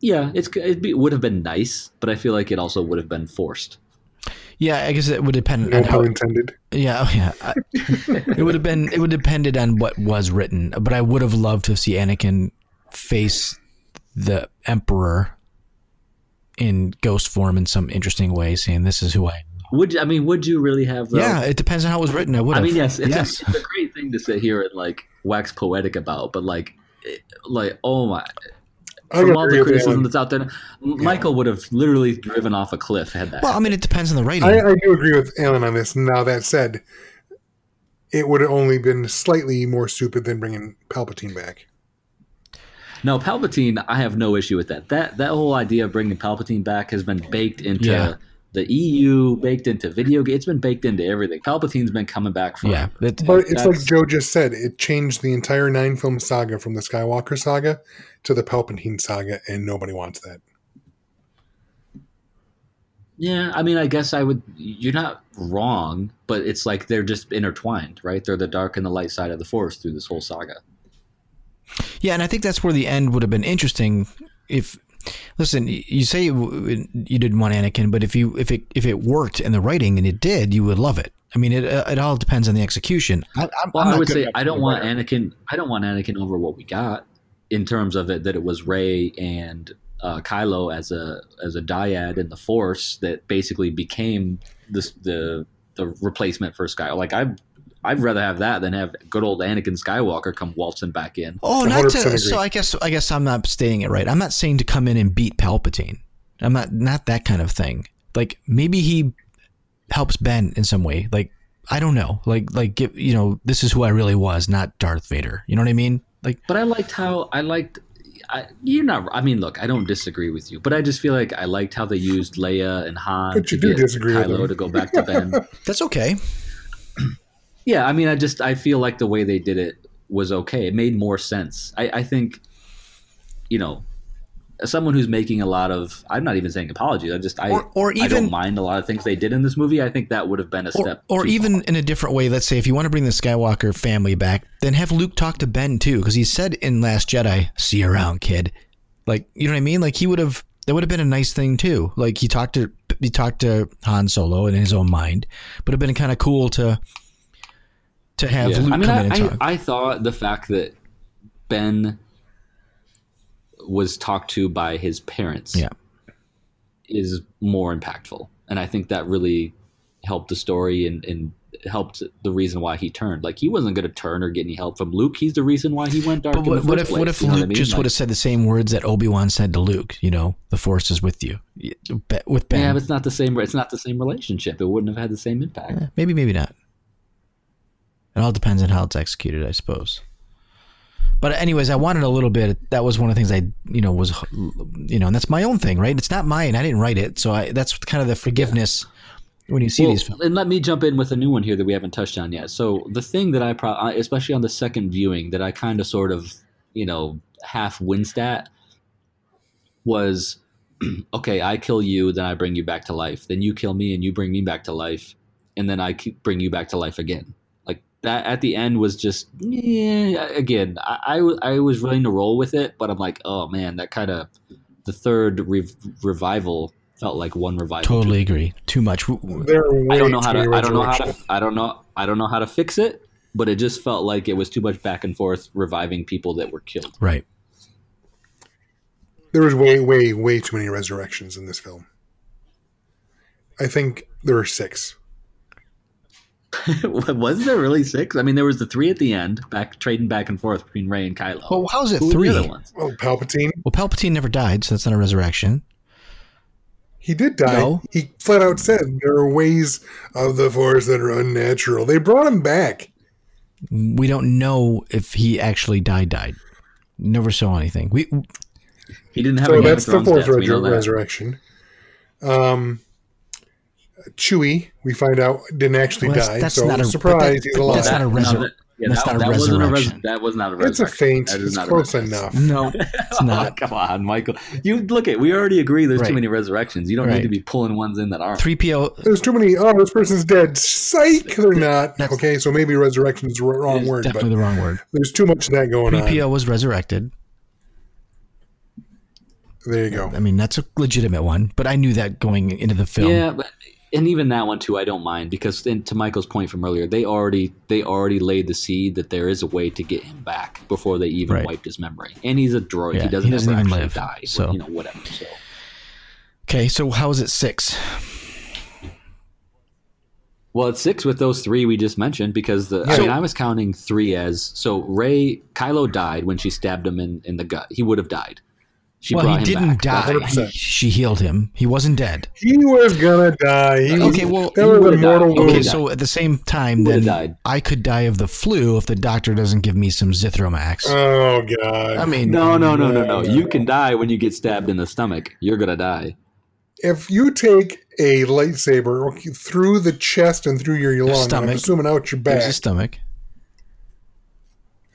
yeah it's it'd be, it would have been nice but i feel like it also would have been forced Yeah, I guess it would depend No on how intended. Yeah, oh, yeah. I, it would have been. It would have depended on what was written, but I would have loved to see Anakin face the Emperor in ghost form in some interesting way, saying, "This is who I." am." would you, i mean would you really have though? Yeah, it depends on how it was written. I would. i mean yes it's, yes. A, it's a great thing to sit here and like wax poetic about but like it- like oh my I from all the criticism that's out there M- michael would have literally driven off a cliff had that Well, I mean, it depends on the writing. I, I do agree with Alan on this. Now that said, it would have only been slightly more stupid than bringing Palpatine back. No, Palpatine, I have no issue with that. That that whole idea of bringing Palpatine back has been baked into Yeah. The EU, baked into video games. It's been baked into everything. Palpatine's been coming back for yeah, it- But it's like Joe just said, it changed the entire nine film saga from the Skywalker saga to the Palpatine saga, and nobody wants that. Yeah, I mean, I guess I would. You're not wrong, but it's like they're just intertwined, right? They're the dark and the light side of the Force through this whole saga. Yeah, and I think that's where the end would have been interesting. If listen, you say you didn't want Anakin, but if you if it if it worked in the writing and it did, you would love it. I mean, it it all depends on the execution. I, I'm, Well, I'm I would say I don't want aware. Anakin. I don't want Anakin over what we got in terms of it that it was Rey and uh, Kylo as a as a dyad in the Force that basically became this the the replacement for Sky. Like I. I'd rather have that than have good old Anakin Skywalker come waltzing back in. Oh, not to. agree. So I guess I guess I'm not stating it right. I'm not saying to come in and beat Palpatine. I'm not not that kind of thing. Like maybe he helps Ben in some way. Like I don't know. Like like give, you know this is who I really was, not Darth Vader. You know what I mean? Like But I liked how I liked I, you're not. I mean, look, I don't disagree with you, but I just feel like I liked how they used Leia and Han But to you do get disagree with Kylo them. to go back to Ben. That's okay. Yeah, I mean, I just I feel like the way they did it was okay. It made more sense. I, I think, you know, someone who's making a lot of, I'm not even saying apologies. I just I Or- or I even- don't mind a lot of things they did in this movie. I think that would have been a Or, step. or even far. in a different way, let's say if you want to bring the Skywalker family back, then have Luke talk to Ben too, because he said in Last Jedi, "See you around, kid." Like you know what I mean? Like he would have. That would have been a nice thing too. Like he talked to he talked to Han Solo in his own mind, but it'd been kind of cool to to have Yeah. Luke I mean, come I, in and I, talk. I thought the fact that Ben was talked to by his parents Yeah. is more impactful. And I think that really helped the story and, and helped the reason why he turned. Like he wasn't going to turn or get any help from Luke. He's the reason why he went dark. But in what, the what first if what if you know Luke I mean? just Like- would have said the same words that Obi Wan said to Luke? You know, the Force is with you. Be- With Ben, Yeah, but it's not the same. It's not the same relationship. It wouldn't have had the same impact. Eh, maybe, maybe not. It all depends on how it's executed, I suppose. But anyways, I wanted a little bit. That was one of the things I, you know, was, you know, and that's my own thing, right? It's not mine. I didn't write it, so I, that's kind of the forgiveness when you see Well, these films. and let me jump in with a new one here that we haven't touched on yet. So the thing that I, pro- especially on the second viewing, that I kind of sort of, you know, half winced at was, okay, I kill you, then I bring you back to life. Then you kill me, and you bring me back to life, and then I keep bring you back to life again. Like that at the end was just, yeah. Again, I I was willing to roll with it, but I'm like, oh man, that kind of the third rev- revival felt like one revival. too Totally agree. Too much. W- w- There are I don't know how to. I don't know how to. I don't know. I don't know how to fix it. But it just felt like it was too much back and forth reviving people that were killed. Right. There was way, way, way too many resurrections in this film. I think there were six. was there really six? I mean, there was the three at the end, back trading back and forth between Rey and Kylo. Well, how's it Who were the three? other ones? Oh, Palpatine. Well, Palpatine never died, so that's not a resurrection. He did die. No. He flat out said there are ways of the Force that are unnatural. They brought him back. We don't know if he actually died. Died. Never saw anything. We He didn't have So a that's the Thrones Force death, we know resur- that. resurrection. Um, Chewie, we find out, didn't actually Well, that's- die. that's so not a- surprise, but that- he's alive. that's not a no, that- yeah, that's that, not a that wasn't res- resurrection. that was not a it's resurrection. a feint. That is It's not a close enough. no, it's Oh, not. come on, Michael. You look at. We already agree. There's Right. too many resurrections. You don't Right. need to be pulling ones in that aren't. Three PO. There's too many. Oh, this person's dead. Psych, they're not. That's- okay, so maybe resurrection is the wrong It's word, but Definitely the wrong word. there's too much of that going Three on. PO was resurrected. There you go. I mean, that's a legitimate one, but I knew that going into the film. Yeah, but and even that one too, I don't mind because to Michael's point from earlier, they already they already laid the seed that there is a way to get him back before they even Right. wiped his memory, and he's a droid. Yeah, he doesn't, he doesn't even actually live, die. so- you know, whatever. So Okay, so how is it six? well, it's six with those three we just mentioned because the I mean I was counting three as so Rey Kylo died when she stabbed him in, in the gut. He would have died. She well, he didn't back. die. He- she healed him. He wasn't dead. He was gonna die. He was, Okay, well, he was mortal died. wound. Okay, so at the same time, then died. I could die of the flu if the doctor doesn't give me some Zithromax. oh god! I mean, No, no, no, no, no. You can die when you get stabbed in the stomach. You're gonna die. if you take a lightsaber through the chest and through your lung, I'm Stomach. assuming out your back, a stomach.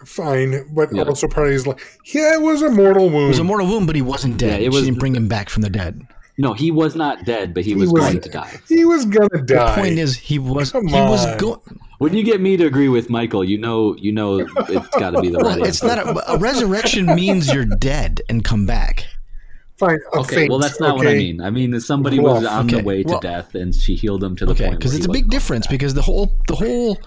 Fine. But Yeah. also part of his like, yeah, it was a mortal wound. It was a mortal wound, but he wasn't dead. Yeah, it she was- didn't bring him back from the dead. No, he was not dead, but he was, was- going to die. he was gonna die. The point is, he was Come he was on. going. When you get me to agree with Michael, you know, you know, it's got to be the right. It's not a, a resurrection means you're dead and come back. fine. A Okay, feint, well, that's not what I mean. I mean, somebody was on okay, the way to well- death, and she healed him to the Okay, point. because it's he a big difference. back. Because the whole the whole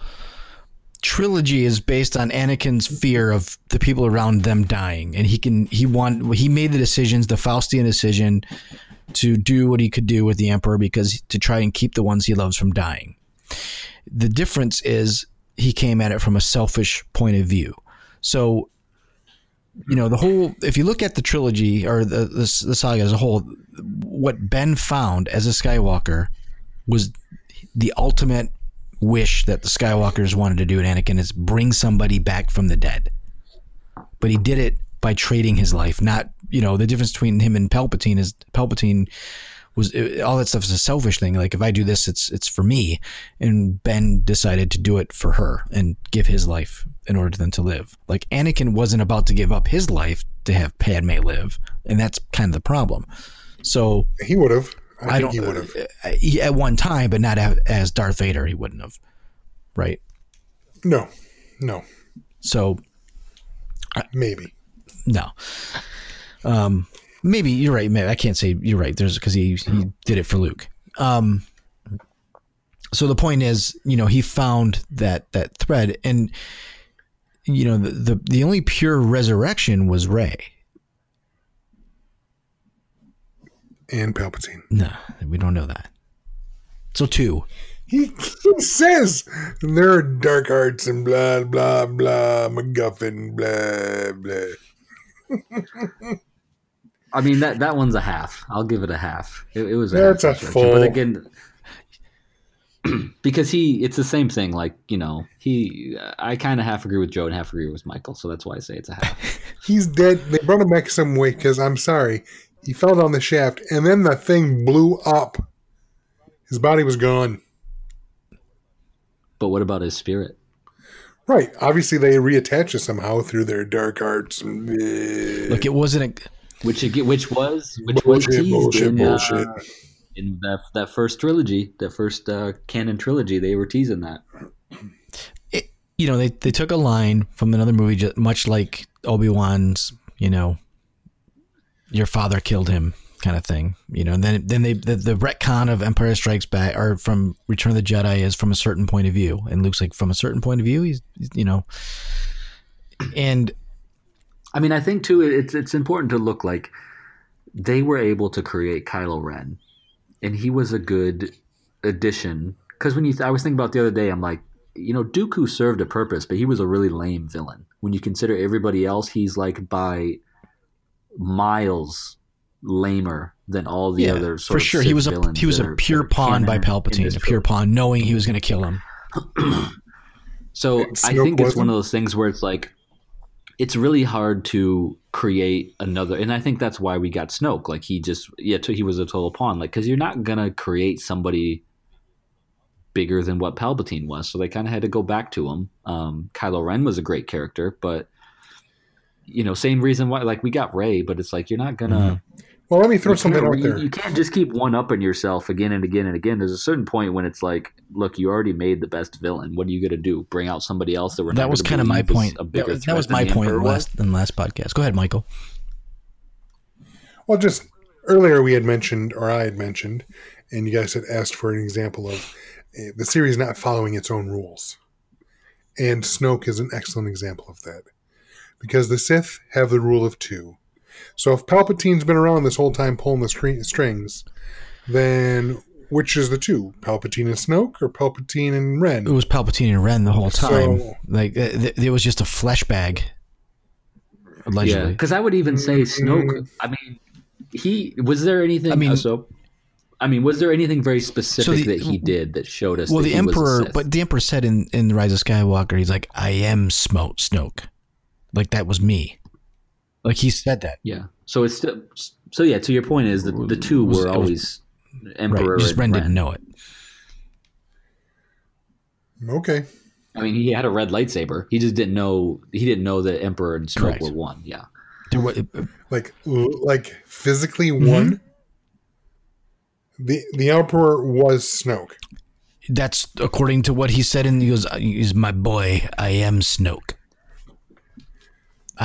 trilogy is based on Anakin's fear of the people around them dying, and he can he want he made the decisions, the Faustian decision, to do what he could do with the Emperor because to try and keep the ones he loves from dying. The difference is he came at it from a selfish point of view. So you know the whole if you look at the trilogy or the, the the saga as a whole what ben found as a skywalker was the ultimate wish that the skywalkers wanted to do at anakin is bring somebody back from the dead but he did it by trading his life. Not you know the difference between him and Palpatine is Palpatine was all that stuff is a selfish thing. Like if I do this, it's it's for me. And Ben decided to do it for her and give his life in order then to live. Like Anakin wasn't about to give up his life to have Padme live, and that's kind of the problem. So He would have. I, I, think don't he would have. uh, at one time, but not as Darth Vader. He wouldn't have, right? No, no, So maybe. no. Um, maybe you're right. Maybe I can't say you're right. There's because he he did it for Luke. Um, so the point is, you know, he found that that thread, and you know, the the, the only pure resurrection was Rey. And Palpatine. No, we don't know that. So two. He, he says there are dark arts and blah blah blah MacGuffin blah blah. I mean that that one's a half. I'll give it a half. It, it was a That's half a full. But again, because he, it's the same thing. Like you know, he. I kind of half agree with Joe and half agree with Michael. So that's why I say it's a half. He's dead. They brought him back some way because I'm sorry, he fell down the shaft and then the thing blew up. His body was gone. but what about his spirit? Right. Obviously, they reattach it somehow through their dark arts. And, Look, it wasn't a. Which ag- which was which was bullshit, teased bullshit, in, bullshit. Uh, in that that first trilogy, that first uh, canon trilogy. They were teasing that. it, you know, they, they took a line from another movie, just much like Obi Wan's, you know, your father killed him kind of thing, you know, and then then they the, the retcon of Empire Strikes Back or from Return of the Jedi is from a certain point of view, and Luke's like from a certain point of view, he's you know, and I mean, I think too, it's it's important to look like they were able to create Kylo Ren, and he was a good addition. Because when you, I was thinking about the other day, I'm like, you know, Dooku served a purpose, but he was a really lame villain. When you consider everybody else, he's like by miles lamer than all the yeah, other. Sort for of sure he was a he was a pure are pawn by Palpatine, a pure pawn, knowing he was going to kill him. So And I Snoke think it's one of those things where it's like it's really hard to create another, and I think that's why we got Snoke. Like he just yeah, he was a total pawn. Like because you're not gonna create somebody bigger than what Palpatine was, so they kind of had to go back to him. Um, Kylo Ren was a great character, but you know, same reason why like we got Rey, but it's like you're not gonna. well, let me throw You something can't, out you, there. you can't just keep one upping yourself again and again and again. There's a certain point when it's like, look, you already made the best villain. What are you going to do? Bring out somebody else that we're That not was kind of my point. A That bigger was, that was my point in Emperor last in last podcast. Go ahead, Michael. Well, just earlier we had mentioned, or I had mentioned, and you guys had asked for an example of uh, the series not following its own rules. And Snoke is an excellent example of that. Because the Sith have the rule of two. So if Palpatine's been around this whole time pulling the string- strings, then which is the two? Palpatine and Snoke or Palpatine and Ren? It was Palpatine and Ren the whole time. So- like it, it- it was just a flesh bag. Yeah, Allegedly. because I would even say Snoke. I mean, he was there anything? I mean- uh, so. I mean, was there anything very specific the- that he did that showed us? well, that the he was a Emperor, Sith? but the Emperor said in in the Rise of Skywalker, he's like, "I am Smoke Snoke," like that was me. Like he said that. yeah. So it's still, so yeah. To your point is that the two were was- always Emperor right. Just and Ren Ren. didn't know it. Okay. I mean, he had a red lightsaber. He just didn't know. He didn't know that Emperor and Snoke Correct. were one. Yeah. There was, Like like physically Mm-hmm. one. The the Emperor was Snoke. that's according to what he said. And he goes, "He's my boy. I am Snoke.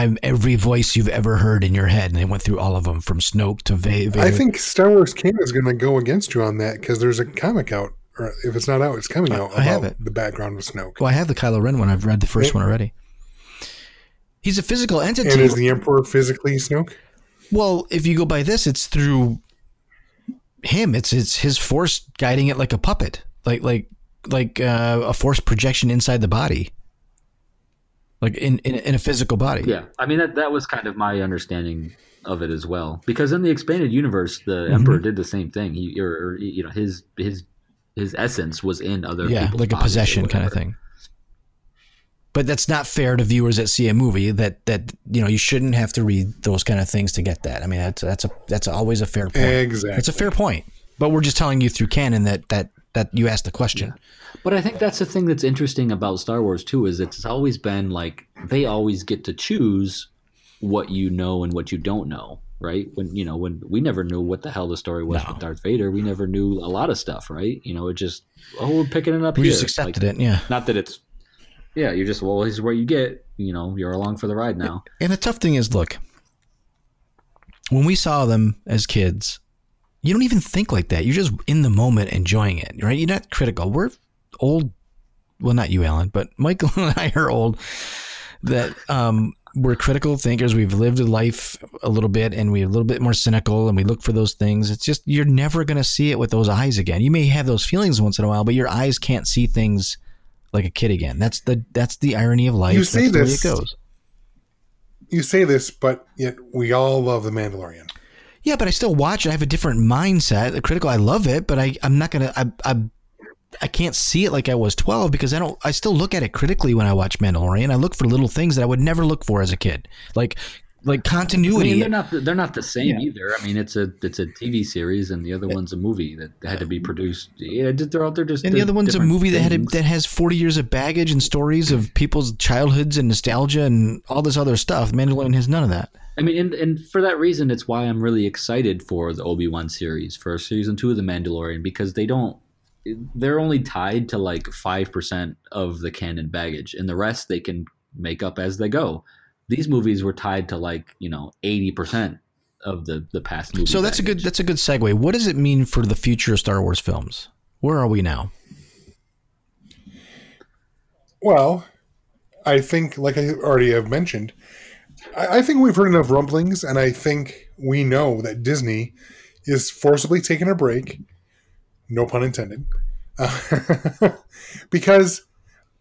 I'm every voice you've ever heard in your head." And they went through all of them from Snoke to Va- Vader. I think Star Wars Canon is going to go against you on that because there's a comic out, or if it's not out, it's coming out I have about it. the background of Snoke. Well, I have the Kylo Ren one. I've read the first Yeah. one already. He's a physical entity. And is the Emperor physically Snoke? Well, if you go by this, it's through him. It's it's his force guiding it like a puppet, like like like uh, a force projection inside the body, like in in, in a physical body. Yeah. I mean, that that was kind of my understanding of it as well. Because in the expanded universe, the Mm-hmm. Emperor did the same thing. He or, or, you know his his his essence was in other yeah, people's like a possession kind of thing. but that's not fair to viewers that see a movie that that you know you shouldn't have to read those kind of things to get that. I mean that's that's a that's always a fair point. Exactly. It's a fair point. But we're just telling you through canon that that that you asked the question. But I think that's the thing that's interesting about Star Wars too is it's always been like they always get to choose what you know and what you don't know, right? When you know when we never knew what the hell the story was No. with Darth Vader, we never knew a lot of stuff, right? You know, it just oh we're picking it up We here. just accepted Like, it, yeah. Not that it's yeah, you're just well, this is what you get. You know, you're along for the ride now. And the tough thing is, look, when we saw them as kids, you don't even think like that. You're just in the moment enjoying it, right? You're not critical. We're old. Well, not you, Alan, but Michael and I are old. That um, we're critical thinkers. We've lived a life a little bit, and we're a little bit more cynical, and we look for those things. It's just you're never going to see it with those eyes again. You may have those feelings once in a while, but your eyes can't see things like a kid again. That's the that's the irony of life. You that's say the way this- it goes. You say this, but yet we all love The Mandalorian. Yeah, but I still watch it. I have a different mindset. The critical, I love it, but I, I'm not gonna. I, I, I can't see it like I was 12 because I don't. I still look at it critically when I watch Mandalorian. I look for little things that I would never look for as a kid, like like I continuity. mean, they're not they're not the same either. I mean, it's a it's a TV series, and the other one's a movie that had to be produced. Yeah, they're out they're just and the other one's a different movie that had a, that has 40 years of baggage and stories of people's childhoods and nostalgia and all this other stuff. Mandalorian has none of that. I mean, and, and for that reason, it's why I'm really excited for the Obi Wan series, for season two of The Mandalorian, because they don't. They're only tied to like five percent of the canon baggage, and the rest they can make up as they go. These movies were tied to like you know eighty percent of the the past movies So that's a good that's a good segue. What does it mean for the future of Star Wars films? Where are we now? Well, I think, like I already have mentioned, I, I think we've heard enough rumblings, and I think we know that Disney is forcibly taking a break. No pun intended. Uh, because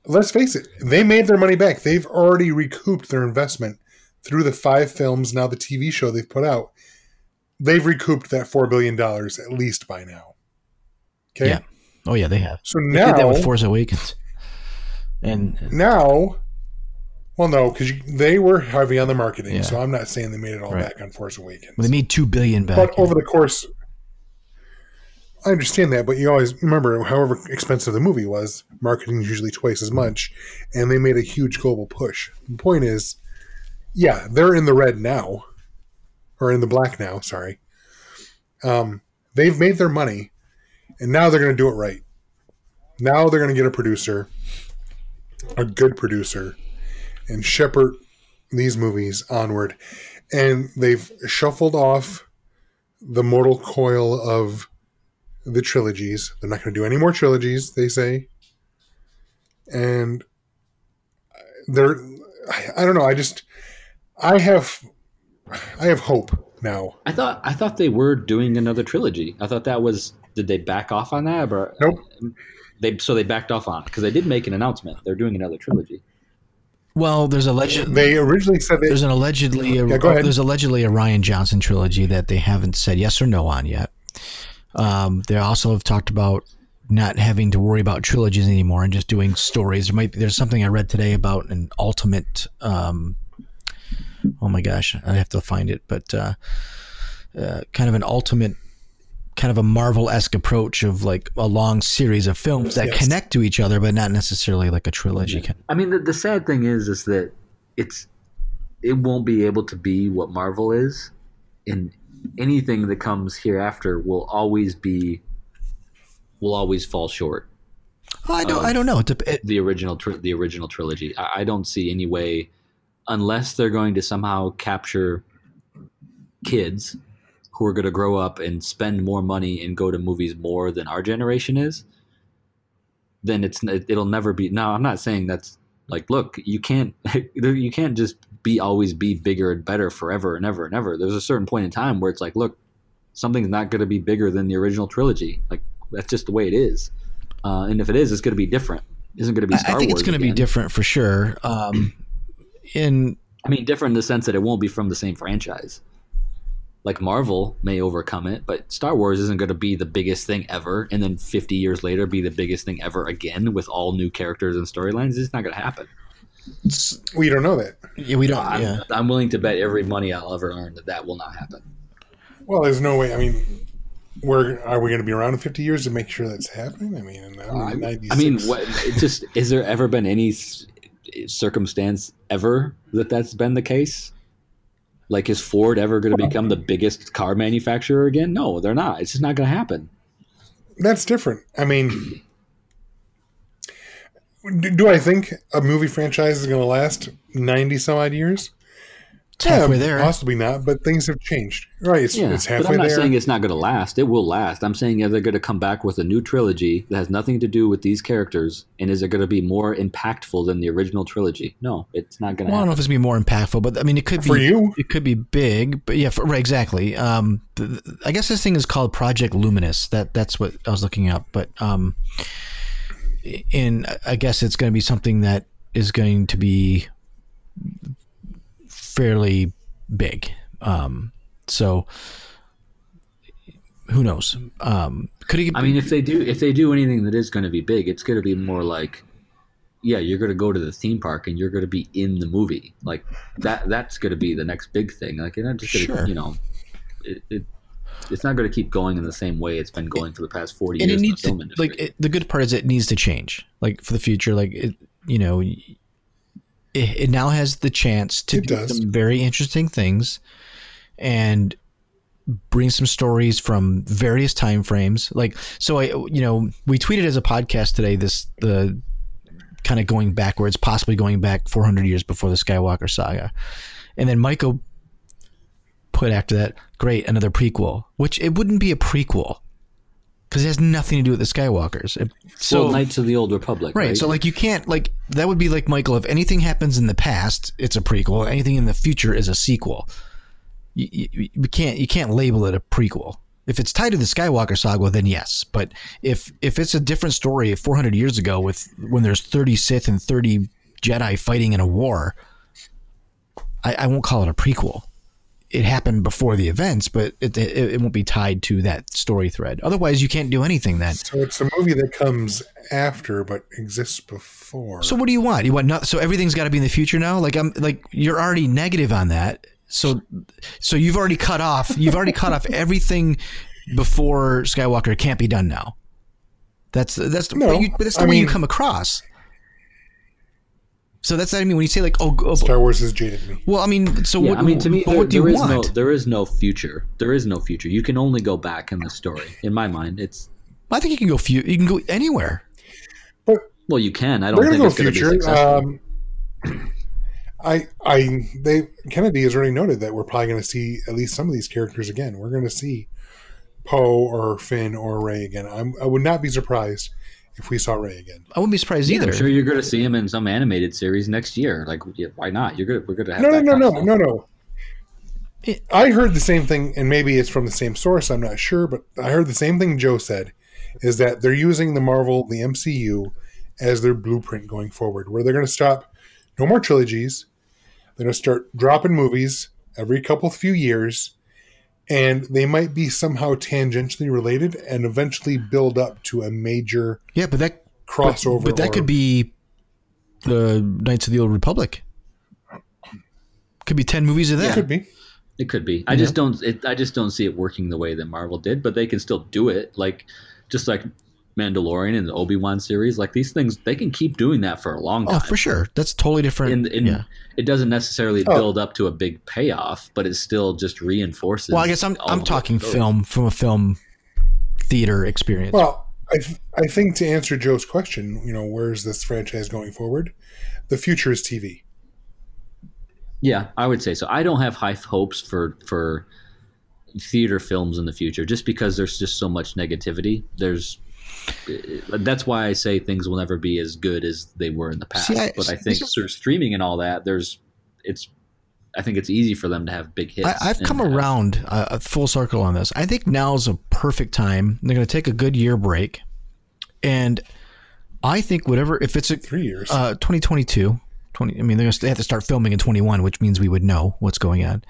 let's face it, they made their money back. They've already recouped their investment through the five films, now the TV show they've put out. They've recouped that $4 billion at least by now. Okay. Yeah. Oh yeah, they have. So They now. did that with Force Awakens. And now well no because they were heavy on the marketing Yeah. so i'm not saying they made it all Right. back on force awakens they made two billion back. but over the course i understand that but you always remember however expensive the movie was marketing is usually twice as much and they made a huge global push. The point is yeah they're in the red now or in the black now sorry. Um, they've made their money and now they're going to do it right. Now they're going to get a producer a good producer and shepherd these movies onward. And they've shuffled off the mortal coil of the trilogies. They're not going to do any more trilogies, they say. And they're, I, I don't know. I just, I have, I have hope now. I thought I thought they were doing another trilogy. I thought that was did they back off on that? Or, Nope. They so they backed off on it because they did make an announcement. They're doing another trilogy. well, there's alleged They originally said they, there's an allegedly Yeah, go ahead. there's allegedly a Rian Johnson trilogy that they haven't said yes or no on yet. Um, they also have talked about not having to worry about trilogies anymore and just doing stories. There might be, there's something I read today about an ultimate. Um, oh my gosh, I have to find it, but uh, uh, kind of an ultimate, kind of a Marvel esque approach of like a long series of films that Yes. connect to each other, but not necessarily like a trilogy. I mean, the, the sad thing is, is that it's it won't be able to be what Marvel is, and anything that comes hereafter will always be will always fall short. Oh, I don't, I don't know. It, The original, tr- the original trilogy. I, I don't see any way, unless they're going to somehow capture kids who are going to grow up and spend more money and go to movies more than our generation is. Then it's it'll never be. Now I'm not saying that's like look you can't you can't just be always be bigger and better forever and ever and ever. There's a certain point in time where it's like look something's not going to be bigger than the original trilogy. Like that's just the way it is. Uh, and if it is, it's going to be different. It isn't going to be Star I think Wars it's going to be different for sure. Um, in I mean, different in the sense that it won't be from the same franchise. Like Marvel may overcome it, but Star Wars isn't going to be the biggest thing ever, and then 50 years later be the biggest thing ever again with all new characters and storylines. It's not going to happen. We don't know that. Yeah, we don't. I'm, yeah. I'm willing to bet every money I'll ever earn that that will not happen. Well, there's no way. I mean, where are we going to be around in 50 years to make sure that's happening? I mean, in I, 96, I mean, what, it just is there ever been any circumstance ever that that's been the case? Like, is Ford ever going to become the biggest car manufacturer again? No, they're not. It's just not going to happen. that's different. I mean, do, do I think a movie franchise is going to last 90 some odd years? It's halfway there. Possibly not, but things have changed. Right, it's, Yeah, it's but I'm not there. saying it's not going to last. It will last. I'm saying are they're going to come back with a new trilogy that has nothing to do with these characters, and is it going to be more impactful than the original trilogy? No, it's not going to Well, I don't know if it's gonna be more impactful, but I mean, it could be For you? It could be big, but yeah, for, right, exactly. Um, th- th- I guess this thing is called Project Luminous. That that's what I was looking up. But um, in I guess it's going to be something that is going to be fairly big. Um, so who knows? Um, could he? I mean, if they do, if they do anything that is going to be big, it's going to be more like, yeah, you're going to go to the theme park and you're going to be in the movie. Like that. That's going to be the next big thing. Like just going to, Sure. you know, it, it. It's not going to keep going in the same way it's been going for the past forty and years it needs the to industry. like it, the good part is it needs to change like for the future like it you know it, it now has the chance to It do does. some very interesting things and bring some stories from various time frames like so i you know we tweeted as a podcast today this the kind of going backwards possibly going back 400 years before the skywalker saga and then michael put after that great another prequel which it wouldn't be a prequel because it has nothing to do with the Skywalkers. It- so well, Knights of the Old Republic, right, right? so like you can't like that would be like Michael. If anything happens in the past, it's a prequel. Anything in the future is a sequel. You, you, you can't you can't label it a prequel. If it's tied to the Skywalker saga, then yes. But if if it's a different story 400 years ago with when there's 30 Sith and 30 Jedi fighting in a war, I, I won't call it a prequel. It happened before the events, but it, it, it won't be tied to that story thread. Otherwise, you can't do anything then. so it's a movie that comes after but exists before. So what do you want? You want not, so everything's got to be in the future now? Like I'm like you're already negative on that. So so you've already cut off you've already cut off everything before Skywalker can't be done now. That's that's No, but you, but that's the I way you come across. So that's what I mean when you say like oh, oh Star Wars has jaded me. well I mean so yeah, what I mean, to me, but there, what do you there is want? no there is no future. There is no future. You can only go back in the story. In my mind, it's I think you can go few you can go anywhere. But well, you can. I don't think gonna it's going to be future. successful. Um, I, I, they Kennedy has already noted that we're probably going to see at least some of these characters again. We're going to see Poe or Finn or Rey again. I'm, I would not be surprised if we saw Rey again. I wouldn't be surprised Yeah, either. I'm sure you're going to see him in some animated series next year. Like, yeah, why not? You're gonna we're going to have No, no, that no, kind no, no, no. It- I heard the same thing, and maybe it's from the same source. I'm not sure, but I heard the same thing Joe said, is that they're using the Marvel, the MCU, as their blueprint going forward, where they're going to stop no more trilogies. They're going to start dropping movies every couple few years, and they might be somehow tangentially related and eventually build up to a major yeah, but that crossover. But that or- could be the Knights of the Old Republic. Could be ten movies of that. could be. It could be. I just don't. It, I just don't see it working the way that Marvel did. But they can still do it. Like just like Mandalorian and the Obi Wan series. Like these things, they can keep doing that for a long oh, time. Oh, for sure. That's totally different. In, in, yeah. It doesn't necessarily Oh. build up to a big payoff, but it still just reinforces. Well, I guess I'm I'm talking oh. film from a film theater experience. Well, I th- I think to answer Joe's question, you know, where's this franchise going forward? The future is TV. Yeah, I would say so. I don't have high hopes for for theater films in the future, just because there's just so much negativity. There's that's why I say things will never be as good as they were in the past. See, I- but I think is- through streaming and all that, there's it's. I think it's easy for them to have big hits. I, I've come have- around uh, a full circle on this. I think now's a perfect time. They're going to take a good year break, and I think whatever if it's a Three years. uh, 2022, 20. I mean, they're gonna, they have to start filming in 21, which means we would know what's going on.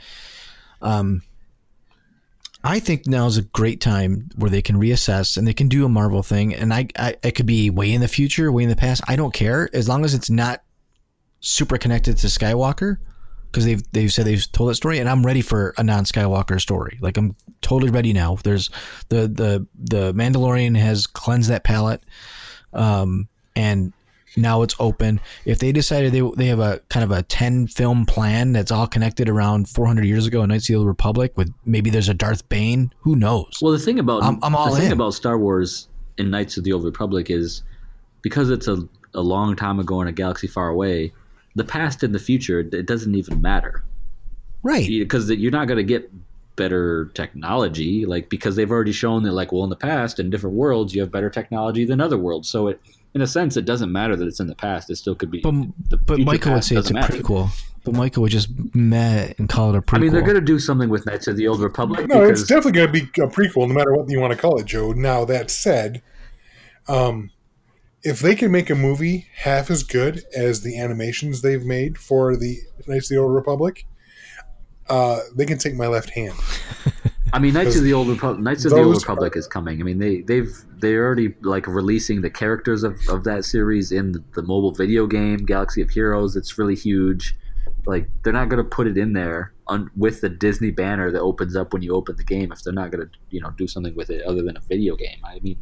Um, I think now is a great time where they can reassess and they can do a Marvel thing. And I, I, it could be way in the future, way in the past. I don't care as long as it's not super connected to Skywalker because they've they've said they've told that story, and I'm ready for a non Skywalker story. Like I'm totally ready now. There's the the the Mandalorian has cleansed that palette, um, and now it's open. If they decided they they have a kind of a ten film plan that's all connected around 400 years ago in Knights of the Old Republic, with maybe there's a Darth Bane, who knows? Well, the thing about I'm- I'm all the thing in. about Star Wars and Knights of the Old Republic is because it's a, a long time ago in a galaxy far away. The past and the future, it doesn't even matter right. because you're not going to get better technology like because they've already shown that like well in the past in different worlds you have better technology than other worlds so it in a sense it doesn't matter that it's in the past it still could be But, the but future Michael would say it's a matter. prequel. But Michael would just meh and call it a prequel. i mean they're going to do something with knights of the old republic No, because it's definitely going to be a prequel, no matter what you want to call it, Joe. Now that said, um, if they can make a movie half as good as the animations they've made for the Knights of the Old Republic, uh, they can take my left hand. I mean, Knights of the Old Republic. Knights of the Old Republic are- is coming. I mean, they they've they're already like releasing the characters of, of that series in the, the mobile video game Galaxy of Heroes. It's really huge. Like they're not going to put it in there on, with the Disney banner that opens up when you open the game if they're not going to you know do something with it other than a video game. I mean,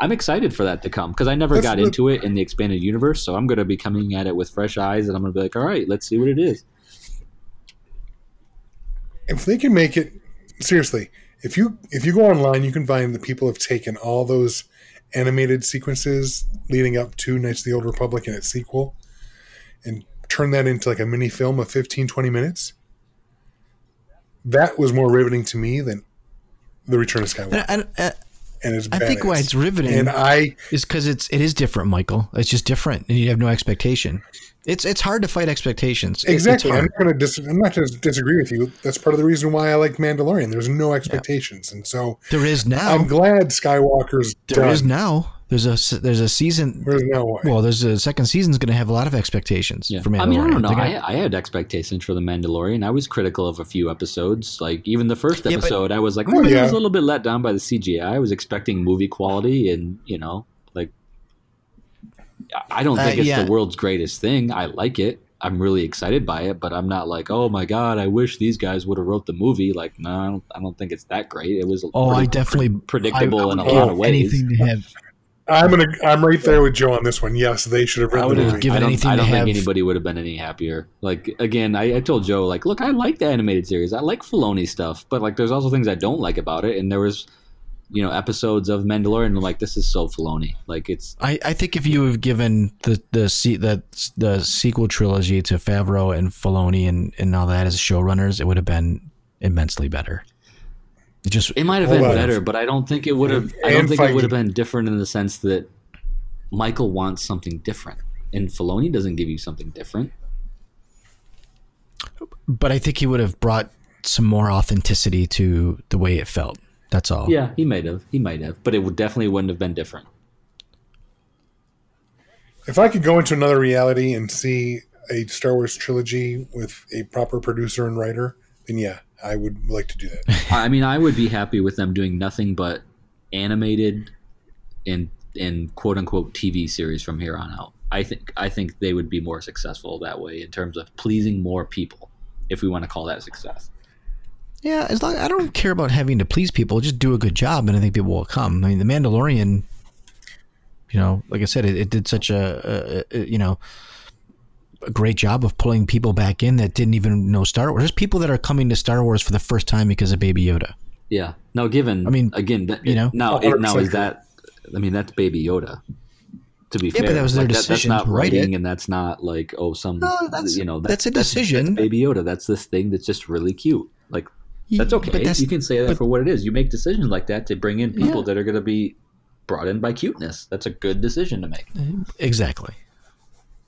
I'm excited for that to come because I never That's got the- into it in the expanded universe, so I'm going to be coming at it with fresh eyes and I'm going to be like, all right, let's see what it is. if they can make it seriously if you if you go online you can find that people have taken all those animated sequences leading up to knights of the old republic and its sequel and turn that into like a mini film of 15 20 minutes. That was more riveting to me than the return of skywalker. And I, I, uh, and it's I think why it's riveting and i is because it's it is different, Michael. It's just different, and you have no expectation. It's it's hard to fight expectations. Exactly i'm not going to dis- i'm not going to disagree with you that's part of the reason why i like mandalorian there's no expectations and so There is now. i'm glad skywalker's There is done. now. There's a s- there's a season. there's no way Well, there's a second season's going to have a lot of expectations Yeah. for Mandalorian. I mean, I don't know. They're I, I had expectations for the Mandalorian. I was critical of a few episodes. Like even the first Yeah, but- episode, I was like, Oh, "Hmm, I was a little bit let down by the CGI. I was expecting movie quality, and you know, like I- I don't Uh, think it's yeah. the world's greatest thing. I like it. I'm really excited by it, but I'm not like, oh my god, I wish these guys would have wrote the movie. Like, no, I don't, I don't think it's that great. It was oh, I pretty definitely predictable I, in I a would lot of ways. Anything to have. I'm gonna. I'm right there with Joe on this one. Yes, they should have I would the have movie. given I don't, anything I don't to think have- anybody would have been any happier. Like again, I, I told Joe, like, look, I like the animated series. I like Filoni stuff, but like, there's also things I don't like about it. And there was, you know, episodes of Mandalorian. I'm like, this is so Filoni. Like, it's I, I think if you have given the the se- the the sequel trilogy to Favreau and Filoni and, and all that as showrunners, it would have been immensely better. It just it might have been on. better, but I don't think it would have. I don't And think it would have been different in the sense that Michael wants something different, and Filoni doesn't give you something different. but I think he would have brought some more authenticity to the way it felt. That's all. Yeah, he might have. He might have, but it would definitely wouldn't have been different. If I could go into another reality and see a Star Wars trilogy with a proper producer and writer, then yeah, I would like to do that. I mean, I would be happy with them doing nothing but animated and and quote unquote TV series from here on out. I think I think they would be more successful that way in terms of pleasing more people, if we want to call that success. Yeah, as long I don't care about having to please people. Just do a good job, and I think people will come. I mean, The Mandalorian. You know, like I said, it, it did such a, a, a you know a great job of pulling people back in that didn't even know Star Wars. There's people that are coming to Star Wars for the first time because of Baby Yoda. Yeah. Now, given I mean, again, that, you know? now oh, it, now is that? I mean, that's Baby Yoda. To be Yeah, but that was their Like, decision that's not to write it. writing, and that's not like oh some No, that's- you know that's a decision. Baby Yoda. That's this thing that's just really cute. Like that's okay. but that's- you can say that but- for what it is. You make decisions like that to bring in people Yeah. that are going to be brought in by cuteness. That's a good decision to make. Exactly.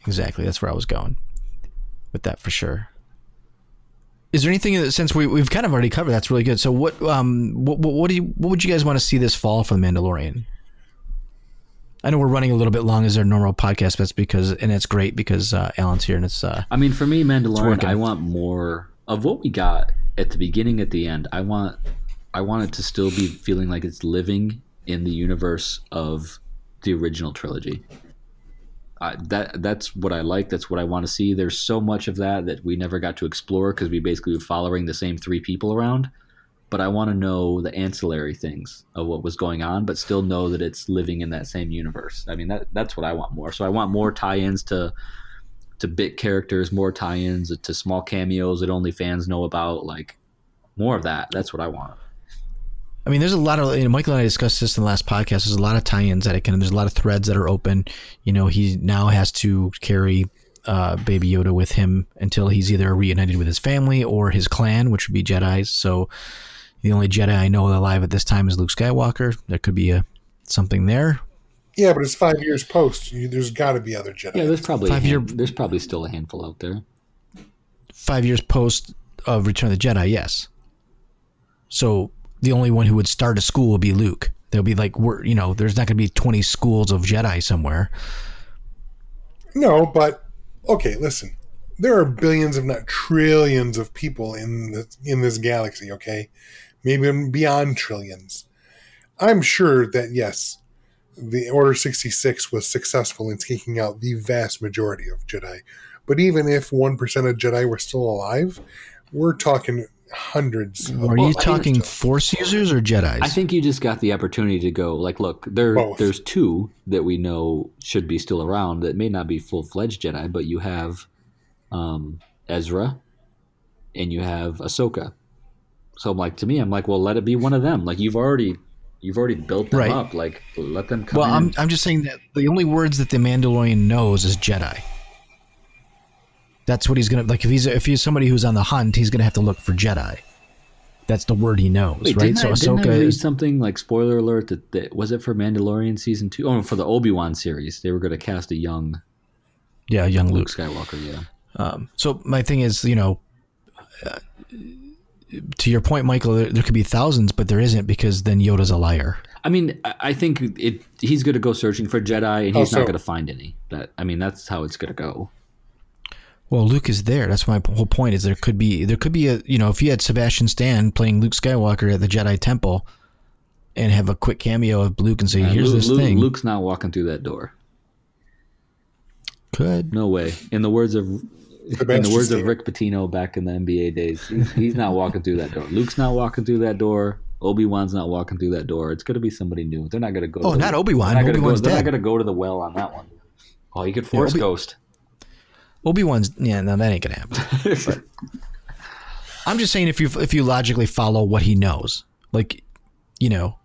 Exactly. That's where I was going with that for sure. Is there anything that since we we've kind of already covered that's really good. So what um what what, what do you what would you guys want to see this fall for the Mandalorian? I know we're running a little bit long as our normal podcast, but it's because and it's great because uh, Alan's here and it's uh I mean, for me, Mandalorian. I want more of what we got at the beginning, at the end. I want, I want it to still be feeling like it's living in the universe of the original trilogy. That that's what I like. That's what I want to see. There's so much of that that we never got to explore because we basically were following the same three people around. But I want to know the ancillary things of what was going on, but still know that it's living in that same universe. I mean, that that's what I want more. So I want more tie-ins to to bit characters, more tie-ins to small cameos that only fans know about. Like more of that. That's what I want. I mean, there's a lot of you know, Michael and I discussed this in the last podcast. There's a lot of tie-ins that it can. There's a lot of threads that are open. You know, he now has to carry uh, Baby Yoda with him until he's either reunited with his family or his clan, which would be Jedi's. So the only Jedi I know alive at this time is Luke Skywalker. There could be a something there. Yeah, but it's five years post. You, there's got to be other Jedi. Yeah, there's probably Five a year- there's probably still a handful out there. Five years post of Return of the Jedi, yes. So the only one who would start a school would be Luke. There'll be like we're you know, there's not going to be 20 schools of Jedi somewhere. No, but okay, listen. There are billions, if not trillions, of people in the in this galaxy. Okay, maybe beyond trillions. I'm sure that yes, the Order sixty six was successful in taking out the vast majority of Jedi. But even if one percent of Jedi were still alive, we're talking hundreds. Are you talking Force users or Jedi's? I think you just got the opportunity to go. Like, look, there Both. there's two that we know should be still around that may not be full fledged Jedi, but you have um, Ezra and you have Ahsoka. So I'm like, to me, I'm like, well, let it be one of them. Like you've already you've already built them Right. up. Like let them come Well, in. I'm I'm just saying that the only words that the Mandalorian knows is Jedi. That's what he's gonna like. If he's if he's somebody who's on the hunt, he's gonna have to look for Jedi. That's the word he knows, Wait, right? didn't, So I, didn't I Ahsoka read is something like spoiler alert that, that was it for Mandalorian season two? Oh, for the Obi Wan series, they were going to cast a young yeah, young Luke Luke. Skywalker. Yeah, Um, so my thing is, you know, uh, to your point, Michael, there, there could be thousands, but there isn't because then Yoda's a liar. I mean, I I think it. He's going to go searching for Jedi, and he's Oh, not going to find any. That I mean, that's how it's going to go. Well, Luke is there. That's my whole point. Is there could be there could be a you know if you had Sebastian Stan playing Luke Skywalker at the Jedi Temple, and have a quick cameo of Luke and say, Uh, "Here's Luke, this Luke- thing." Luke's not walking through that door. could No way. In the words of in the Sebastian words of Rick Pitino back in the NBA days, he's, he's not walking through that door. Luke's not walking through that door. Obi Wan's not walking through that door. It's going to be somebody new. They're not going to go. Oh, to not Obi-Wan. They're not gonna Obi-Wan's go, They're not going to go to the well on that one. Oh, you could force Obi- ghost. Obi Wan's yeah, no, that ain't gonna happen. I'm just saying if you if you logically follow what he knows, like you know,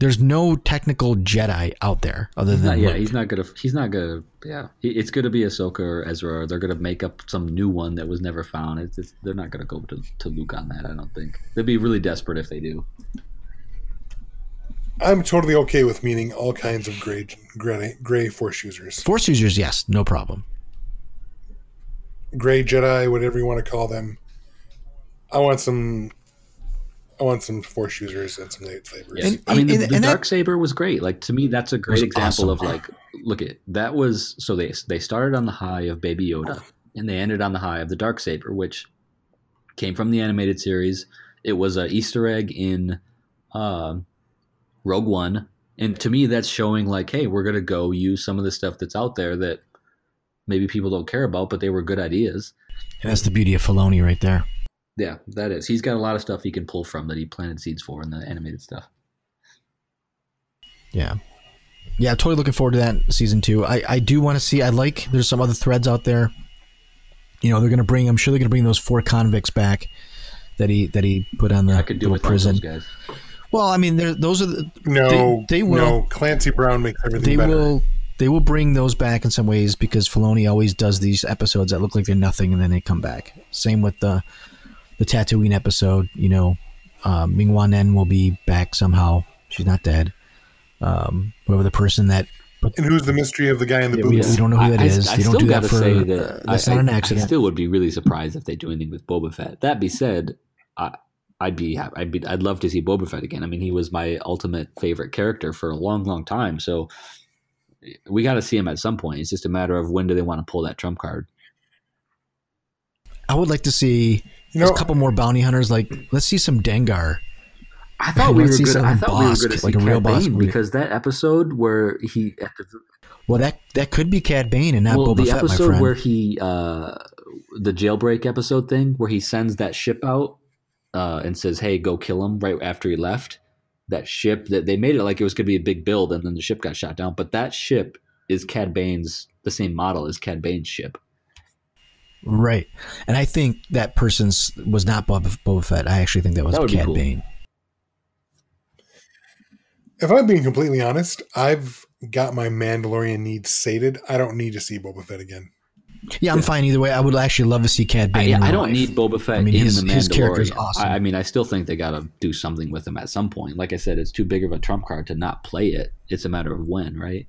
there's no technical Jedi out there other He's than not, yeah, Luke. he's not gonna. He's not gonna. Yeah, He- it's gonna be Ahsoka or Ezra. Or they're gonna make up some new one that was never found. It's, it's, they're not gonna go to, to Luke on that. I don't think they'd be really desperate if they do. I'm totally okay with meeting all kinds of gray, gray, gray Force users, Force users, yes, no problem. Gray Jedi, whatever you want to call them. I want some. I want some Force users and some lightsabers. Yeah. And- I mean, the, and- the and that- dark saber was great. Like to me, that's a great example awesome. of like, look at that was so they they started on the high of Baby Yoda, and they ended on the high of the dark saber, which came from the animated series. It was a Easter egg in um Rogue One, and to me, that's showing like, hey, we're gonna go use some of the stuff that's out there that maybe people don't care about, but they were good ideas. And that's the beauty of Filoni right there. Yeah, that is. He's got a lot of stuff he can pull from that he planted seeds for in the animated stuff. Yeah. Yeah, totally looking forward to that season two. I, I do want to see I like there's some other threads out there. You know, they're gonna bring I'm sure they're gonna bring those four convicts back that he that he put on the I could do little prison. those guys. Well, I mean, they're, those are the, no, they- they will- no. Clancy Brown makes everything they better. will they will bring those back in some ways because Filoni always does these episodes that look like they're nothing and then they come back. Same with the the Tatooine episode. You know, uh, Ming Wan Nen will be back somehow. She's not dead. Um, whoever the person that And who's the mystery of the guy in the we, boots? we don't know who that I, is. I, I you don't still do that gotta for. say uh, that that's I, not an accident. I still would be really surprised if they do anything with Boba Fett. That be said, I, I'd be happy. I'd be. I'd love to see Boba Fett again. I mean, he was my ultimate favorite character for a long, long time. So we got to see him at some point. It's just a matter of when do they want to pull that trump card. I would like to see You know, a couple more bounty hunters. Like, let's see some Dengar I thought we were see good. I some thought we were boss, going to see like a Cad real boss Bane because that episode where he at the, Well, that that could be Cad Bane and not well, Boba the Fett, episode friend. where he uh the jailbreak episode thing where he sends that ship out uh and says hey go kill him right after he left that ship that they made it like it was going to be a big build and then the ship got shot down but that ship is Cad Bane's the same model as Cad Bane's ship Right. And I think that person's was not Bob Boba Fett. I actually think that was That Cad cool. Bane. If I'm being completely honest, I've got my Mandalorian needs sated. I don't need to see Boba Fett again. Yeah, I'm fine either way. I would actually love to see Cad I, Bane. in I don't life. need Boba Fett I mean, in his- the his character's Mandalorian. awesome. I, I mean, I still think they got to do something with him at some point. Like I said, it's too big of a trump card to not play it. It's a matter of when, right?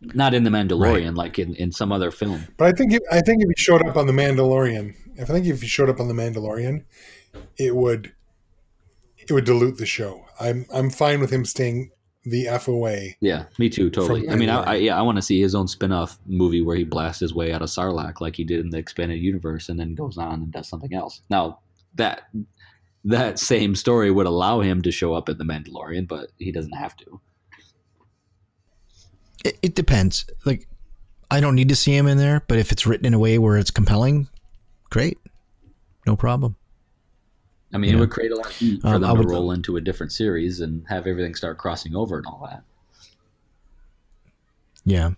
Not in the Mandalorian, like in, in some other film. But I think if, I think if he showed up on the Mandalorian, if I think if he showed up on the Mandalorian, it would it would dilute the show. I'm I'm fine with him staying the f away. Yeah, me too, totally. I mean, I, I yeah, I want to see his own spin-off movie where he blasts his way out of Sarlacc like he did in the expanded universe, and then goes on and does something else. Now that that same story would allow him to show up in the Mandalorian, but he doesn't have to. It, it depends. Like, I don't need to see him in there, but if it's written in a way where it's compelling, great, no problem. I mean, Yeah. it would create a lot of heat for Um, them to roll into a different series and have everything start crossing over and all that. Yeah.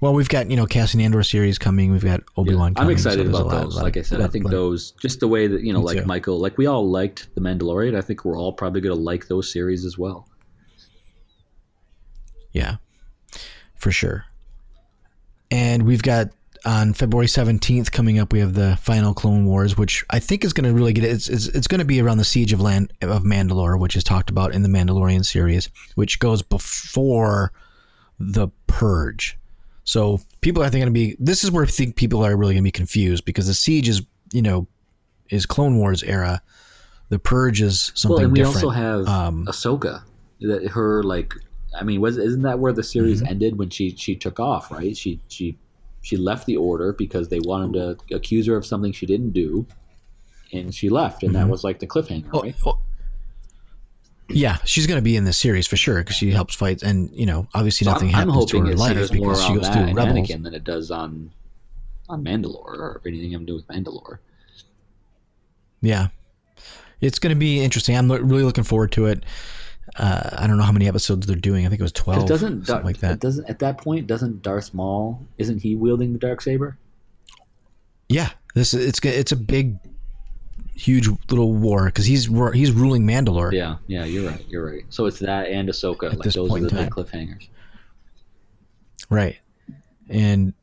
Well, we've got you know Cassian Andor series coming. We've got Obi Wan. I'm excited about those. Like I said, I think those. those just the way that you know, Me like too. Michael, like we all liked the Mandalorian. I think we're all probably going to like those series as well. Yeah, for sure. And we've got on February 17th coming up, we have the final Clone Wars, which I think is going to really get it's it's, it's going to be around the siege of land of Mandalore, which is talked about in the Mandalorian series, which goes before the Purge. So people I think going to be this is where I think people are really going to be confused because the siege is you know is Clone Wars era. The Purge is something well, and we different. also have Um, Ahsoka. That her like, I mean, was isn't that where the series Mm-hmm. ended when she she took off? Right? She she she left the order because they wanted to accuse her of something she didn't do, and she left, and that mm-hmm. was like the cliffhanger, Oh, right? oh, yeah, she's going to be in this series for sure because she helps fight, and you know, obviously So nothing I'm, I'm happens to hoping her it life because she goes through rebels. Anakin than it does on on Mandalore or anything having to do with Mandalore. Yeah, it's going to be interesting. I'm lo- really looking forward to it. Uh, I don't know how many episodes they're doing. I think it was twelve, doesn't Dar- like that. Doesn't at that point doesn't Darth Maul isn't he wielding the dark saber? Yeah, this it's it's a big, huge little war because he's he's ruling Mandalore. Yeah, yeah, you're right. You're right. So it's that and Ahsoka. like this those are point the in big cliffhangers. Right. And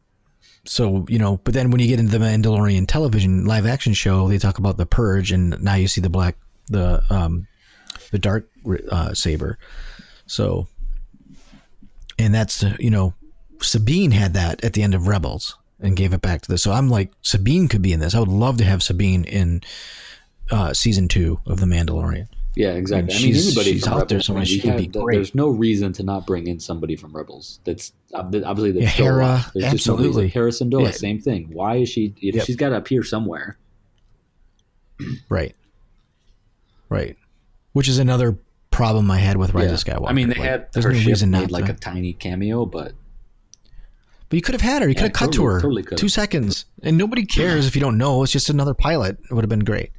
so, you know, but then when you get into the Mandalorian television live action show, they talk about the purge and now you see the black the um the dark uh, saber. So and that's you know, Sabine had that at the end of Rebels and gave it back to this. So I'm like Sabine could be in this. I would love to have Sabine in uh, season 2 of The Mandalorian. Yeah, exactly. And I mean, she's- anybody she's out there, Rebels, so I mean, she could be great. There's no reason to not bring in somebody from Rebels. That's obviously they Yeah, Hera. There's just no absolutely. Hera Syndulla, Yeah. same thing. Why is she? If Yep. she's got to appear somewhere. Right. Right. Which is another problem I had with Rise Yeah. of Skywalker. I mean, they Like, had there's her no ship reason made not like to. a tiny cameo, but But you could have had her. You could Yeah, have cut to her. totally. Two seconds. And nobody cares if you don't know. It's just another pilot. It would have been great.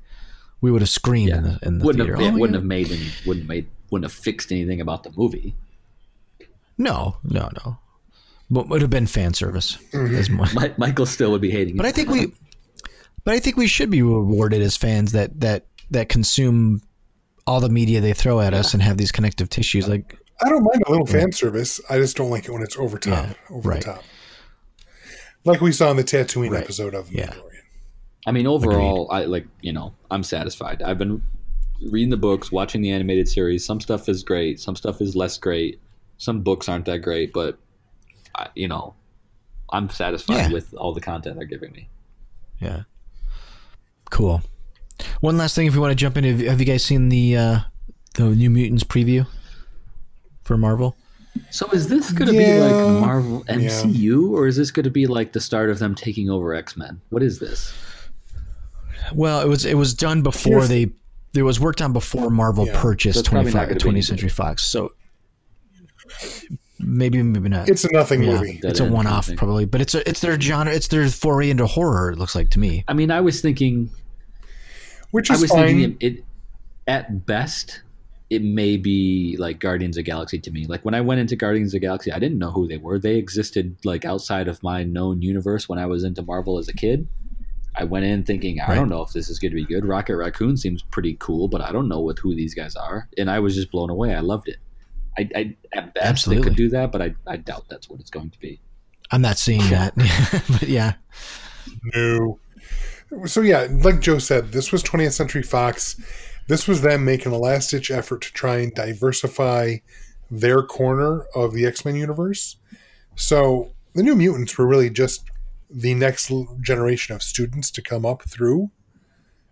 We would have screamed yeah, in the, in the wouldn't theater. have yeah, "Oh, wouldn't yeah." have made any, wouldn't made wouldn't have fixed anything about the movie. No, no, no. But would have been fan service. Mm-hmm. As more. Mi- Michael still would be hating. But it. I think we, but I think we should be rewarded as fans that that that consume all the media they throw at us and have these connective tissues. Like, I don't mind a little fan service. I just don't like it when it's over top, Yeah, over right. the top. Like we saw in the Tatooine Right. episode of Yeah. Mandalorian. I mean, overall, I like you know I'm satisfied. I've been reading the books, watching the animated series. Some stuff is great, some stuff is less great. Some books aren't that great, but I, you know, I'm satisfied Yeah. with all the content they're giving me. yeah, cool. One last thing, if you want to jump in, have, have you guys seen the uh, the New Mutants preview for Marvel? So is this going to be like Marvel MCU, or is this going to be like the start of them taking over X Men? What is this? Well, it was it was done before Here's- they It was worked on before Marvel Yeah. purchased So 25 not gonna be 20th Century Fox. So maybe, maybe not. It's a nothing yeah, movie. It's a one-off probably, but it's a, it's their genre. It's their foray into horror. It looks like to me. I mean, I was thinking, Which I is was fine. thinking it, it at best it may be like Guardians of the Galaxy to me. Like when I went into Guardians of the Galaxy, I didn't know who they were. They existed like outside of my known universe when I was into Marvel as a kid. I went in thinking, I Right. don't know if this is going to be good. Rocket Raccoon seems pretty cool, but I don't know what who these guys are. And I was just blown away. I loved it. I, I at best Absolutely. they could do that, but I, I doubt that's what it's going to be. I'm not seeing that, but yeah, No. So yeah, like Joe said, this was 20th Century Fox. This was them making a last ditch effort to try and diversify their corner of the X Men universe. So the New Mutants were really just the next generation of students to come up through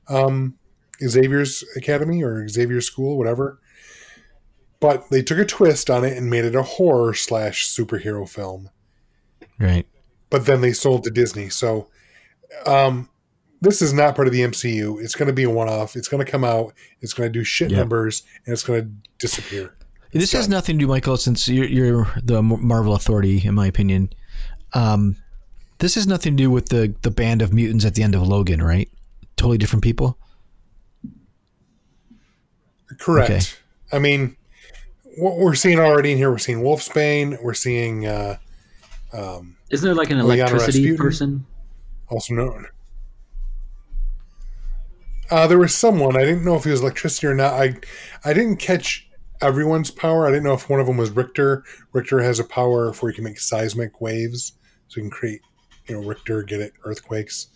um, Xavier's Academy or Xavier's School, whatever. But they took a twist on it and made it a horror slash superhero film right. but then they sold to Disney. So um, this is not part of the MCU. It's going to be a one off. It's going to come out. It's going to do shit Yep. numbers, and it's going to disappear. This has nothing to do, Michael, since you're, you're the Marvel authority, in my opinion. Um, this has nothing to do with the the band of mutants at the end of Logan, right? Totally different people. Correct. Okay. I mean, what we're seeing already in here, we're seeing Wolfsbane. We're seeing uh, um, Isn't there like an electricity person? also known. Uh, there was someone I didn't know if he was electricity or not. I I didn't catch everyone's power. I didn't know if one of them was Richter. Richter has a power where he can make seismic waves, so he can create, you know, Richter get it earthquakes.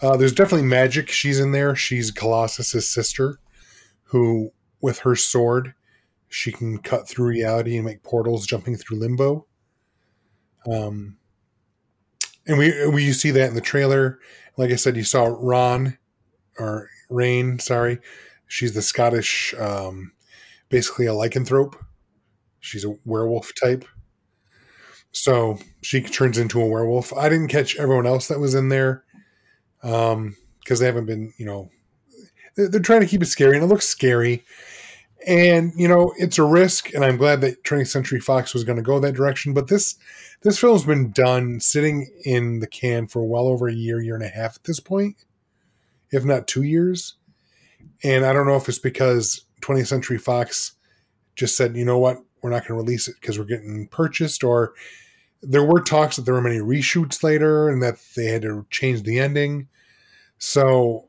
Uh, there's definitely Magik. She's in there. She's Colossus's sister, who with her sword, she can cut through reality and make portals, jumping through limbo. Um, and we we you see that in the trailer. Like I said, you saw Ron or Rahne. Sorry, she's the Scottish, um, basically a lycanthrope. She's a werewolf type, so she turns into a werewolf. I didn't catch everyone else that was in there because they haven't been, you know, they're, they're trying to keep it scary, and it looks scary. And you know, it's a risk, and I'm glad that 20th Century Fox was going to go that direction. But this this film's been done sitting in the can for well over a year, year and a half at this point, if not two years. And I don't know if it's because 20th Century Fox just said, you know what, we're not going to release it because we're getting purchased, or there were talks that there were many reshoots later and that they had to change the ending. So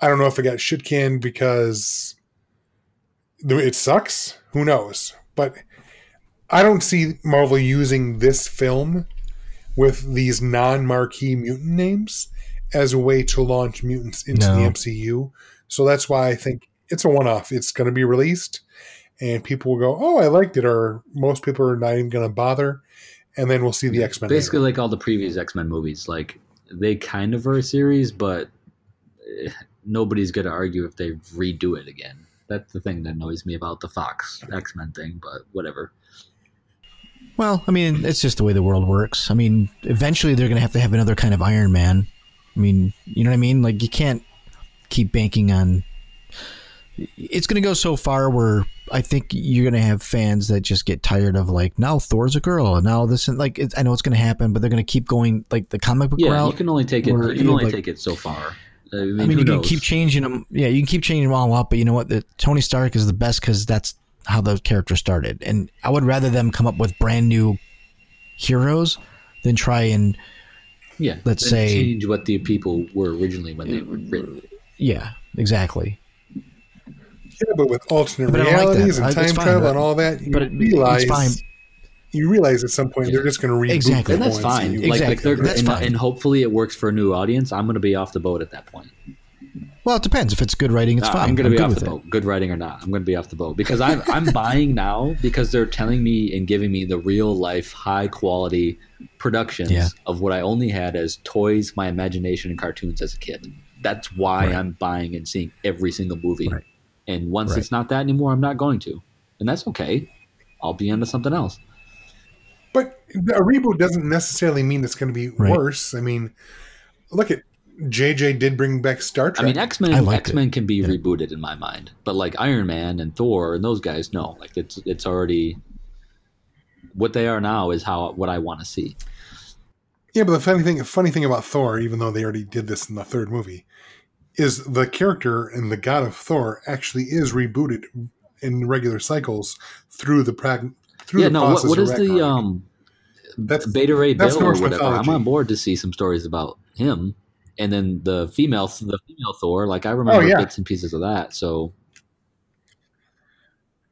I don't know if it got shit canned because it sucks. Who knows? But I don't see Marvel using this film with these non-marquee mutant names as a way to launch mutants into No. the MCU. So that's why I think it's a one-off. It's going to be released, and people will go, "Oh, I liked it," or most people are not even going to bother, and then we'll see the X Men. Basically, like all the previous X Men movies, like they kind of are a series, but eh, nobody's going to argue if they redo it again. That's the thing that annoys me about the Fox X Men thing, but whatever. Well, I mean, it's just the way the world works. I mean, eventually they're going to have to have another kind of Iron Man. I mean, you know what I mean? Like you can't keep banking on. It's going to go so far where I think you're going to have fans that just get tired of like now Thor's a girl and now this and like it's, I know it's going to happen, but they're going to keep going like the comic book Yeah, route. you can only take it. You can only like- take it so far. I mean, I mean, you can keep changing them. Yeah, you can keep changing them all up, but you know what? The Tony Stark is the best because that's how the character started. And I would rather them come up with brand new heroes than try and yeah, let's say- change what the people were originally when they uh, were written. yeah, exactly. Yeah, but with alternate But I don't like realities and I- time fine, travel but- and all that, you but it- it's realize fine. you realize at some point they're just going to reboot Exactly. And that's fine. MCU. Like, like Exactly. they're, That's and, fine. and hopefully it works for a new audience. I'm going to be off the boat at that point. Well, it depends. If it's good writing, it's Uh, fine. I'm going to be off with the it. boat. Good writing or not, I'm going to be off the boat because I'm I'm buying now because they're telling me and giving me the real life, high quality productions Yeah. of what I only had as toys, my imagination, and cartoons as a kid. That's why Right. I'm buying and seeing every single movie. Right. And once Right. it's not that anymore, I'm not going to, and that's okay. I'll be into something else. But a reboot doesn't necessarily mean it's going to be Right. worse. I mean, look at JJ did bring back Star Trek. I mean, X Men X. Men can be Yeah. rebooted in my mind, but like Iron Man and Thor and those guys, no, like it's it's already what they are now is how what I want to see. yeah, but the funny thing, funny thing about Thor, even though they already did this in the third movie, is the character and the god of Thor actually is rebooted in regular cycles through the prag- through yeah, the no, what, process what of the um That's Beta Ray That's Bill or whatever? mythology. I'm on board to see some stories about him, and then the female the female Thor. Like I remember Oh, yeah. bits and pieces of that. So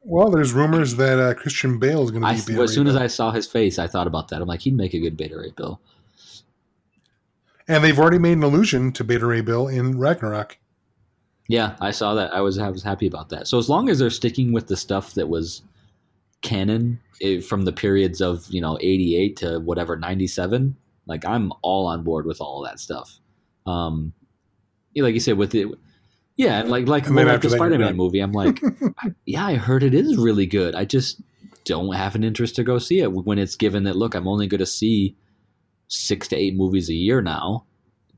well. There's rumors that uh, Christian Bale is going to I, be. Beta as soon as I saw his face, I thought about that. I'm like, he'd make a good Beta Ray Bill. and they've already made an allusion to Beta Ray Bill in Ragnarok. Yeah, I saw that. I was I was happy about that. So as long as they're sticking with the stuff that was canon eh, from the periods of you know 88 to whatever 97, like I'm all on board with all of that stuff. Um, like you said with it, yeah, and like like, And like after the Spider-Man done. movie, I'm like, yeah, I heard it is really good. I just don't have an interest to go see it when it's given that look, I'm only going to see six to eight movies a year now.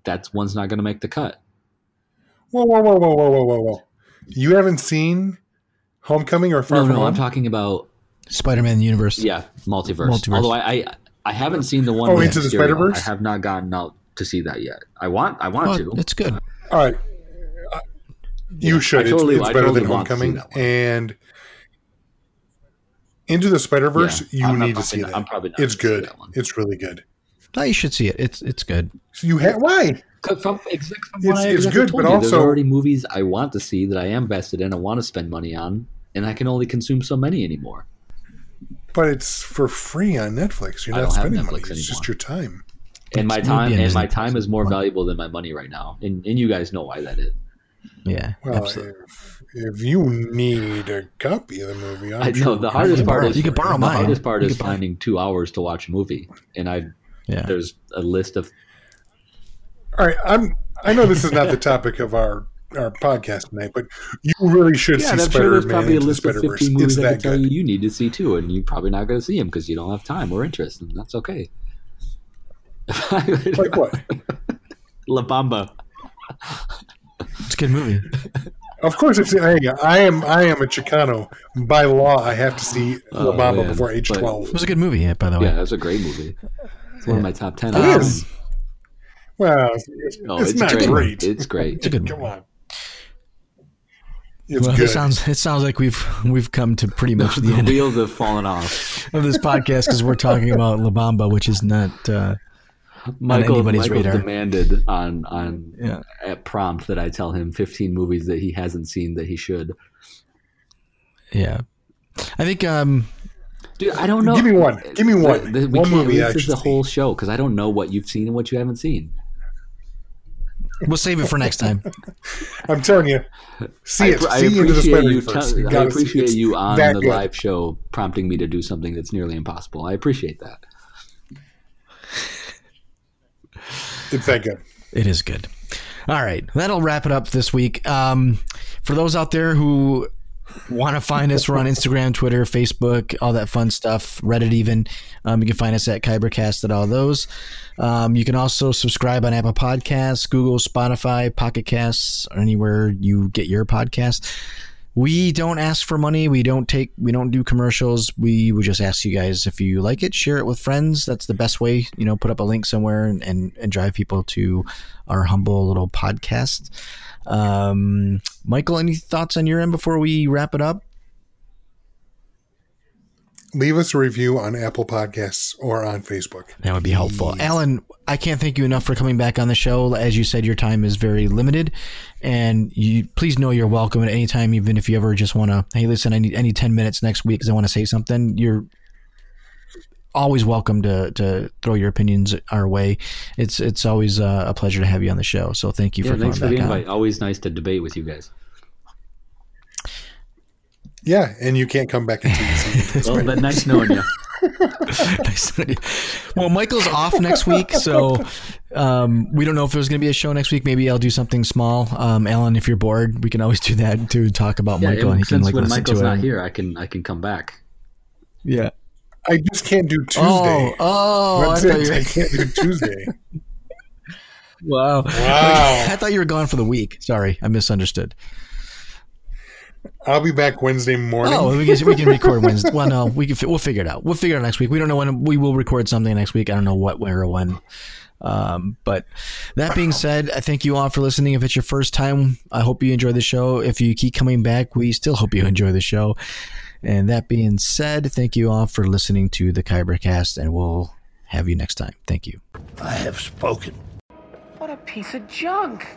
That's one's not going to make the cut. Whoa, whoa, whoa, whoa, whoa, whoa, whoa, whoa! You haven't seen Homecoming or Far No, From no, Home? I'm talking about Spider-Man universe. Yeah, multiverse. Multiverse. Although I, I I haven't seen the one. Oh, with Into the Mysterio. Spider-Verse? I have not gotten out to see that yet. I want I want Oh, to. it's good. All right, you should. Totally- it's, it's better totally than want to see Homecoming, and Into the Spider Verse. Yeah, you I'm need to see not- that. I'm probably not it's good. that. It's really good. No, you should see it. It's it's good. So you have why? From, exactly from It's- what I it's exactly good, told but you, there's already movies I want to see that I am vested in. I want to spend money on, and I can only consume so many anymore. But it's for free on Netflix. You're not don't spending money. Netflix It's just your time. And my time and my time is more valuable than my money right now, and and you guys know why that is. Yeah, Well, absolutely. if, if you need a copy of the movie, I'm I know sure the hardest part borrow- is you can borrow the mine. hardest part You is can borrow- finding two hours to watch a movie, and I Yeah. there's a list of All right, I'm. I know this is not the topic of our our podcast tonight, but you really should Yeah, see I'm Spider sure there's Man probably a into the list of Spider Verse. 15 It's movies I can that tell you you need to see too, and you're probably not going to see them because you don't have time or interest, and that's okay. Like what? La Bamba. It's a good movie. Of course, it's. I, I am. I am a Chicano. By law, I have to see Oh, La Bamba man. before age But- twelve. It was a good movie, yeah, by the way. Yeah, that's a great movie. It's one of my top ten. It Um, is. Well, it's, it's, Oh, it's it's, not great. great. It's great. It's a good Come movie. on. It's well, good. it sounds it sounds like we've we've come to pretty much the the end wheels have fallen off. of this podcast because we're talking about La Bamba, which is not. Uh, Michael, anybody's Michael radar. demanded on on Yeah. at prompt that I tell him 15 movies that he hasn't seen that he should. yeah, I think. Um, Dude, I don't know. Give me one. Give me one. The- the- One movie This is the whole show because I don't know what you've seen and what you haven't seen. we'll save it for next time. I'm telling you, see I, it. appre- I see into appreciate you. Verse. tell- I appreciate you on the good. live show prompting me to do something that's nearly impossible. I appreciate that. It's that good. It is good. All right, that'll wrap it up this week. Um, for those out there who want to find us, we're on Instagram, Twitter, Facebook, all that fun stuff, Reddit even. Um, you can find us at Kybercast at all those. Um, you can also subscribe on Apple Podcasts, Google, Spotify, Pocket Casts, or anywhere you get your podcast. We don't ask for money. We don't take. We don't do commercials. We would just ask you guys if you like it, share it with friends. That's the best way. You know, put up a link somewhere and and, and drive people to our humble little podcast. Um, Michael, any thoughts on your end before we wrap it up? Leave us a review on Apple Podcasts or on Facebook. That would be helpful. Alan, I can't thank you enough for coming back on the show. As you said, your time is very limited, and you please know you're welcome at any time. Even if you ever just want to, hey, listen, I need any ten minutes next week because I want to say something. You're always welcome to to throw your opinions our way. It's it's always uh, a pleasure to have you on the show. So thank you Yeah, for thanks for coming the back on. invite. Always nice to debate with you guys. Yeah, and you can't come back until you see Into the Well, Spider but nice knowing you. Nice to you. well, Michael's off next week, so um, we don't know if there's going to be a show next week. Maybe I'll do something small. Um, Alan, if you're bored, we can always do that to talk about Yeah, Michael, and he can since like when listen Michael's to not it. here, I can I can come back. Yeah. I just can't do Tuesday. Oh, oh, I That's thought it. you I can't do Tuesday. Wow. Wow. I thought you were gone for the week. Sorry, I misunderstood. I'll be back Wednesday morning. Oh, we can, we can record Wednesday. Well, no, we can. We'll figure it out. We'll figure it out next week. We don't know when we will record something next week. I don't know what, where, or when. Um, but that being said, I thank you all for listening. If it's your first time, I hope you enjoy the show. If you keep coming back, we still hope you enjoy the show. And that being said, thank you all for listening to the Kybercast, and we'll have you next time. Thank you. I have spoken. What a piece of junk.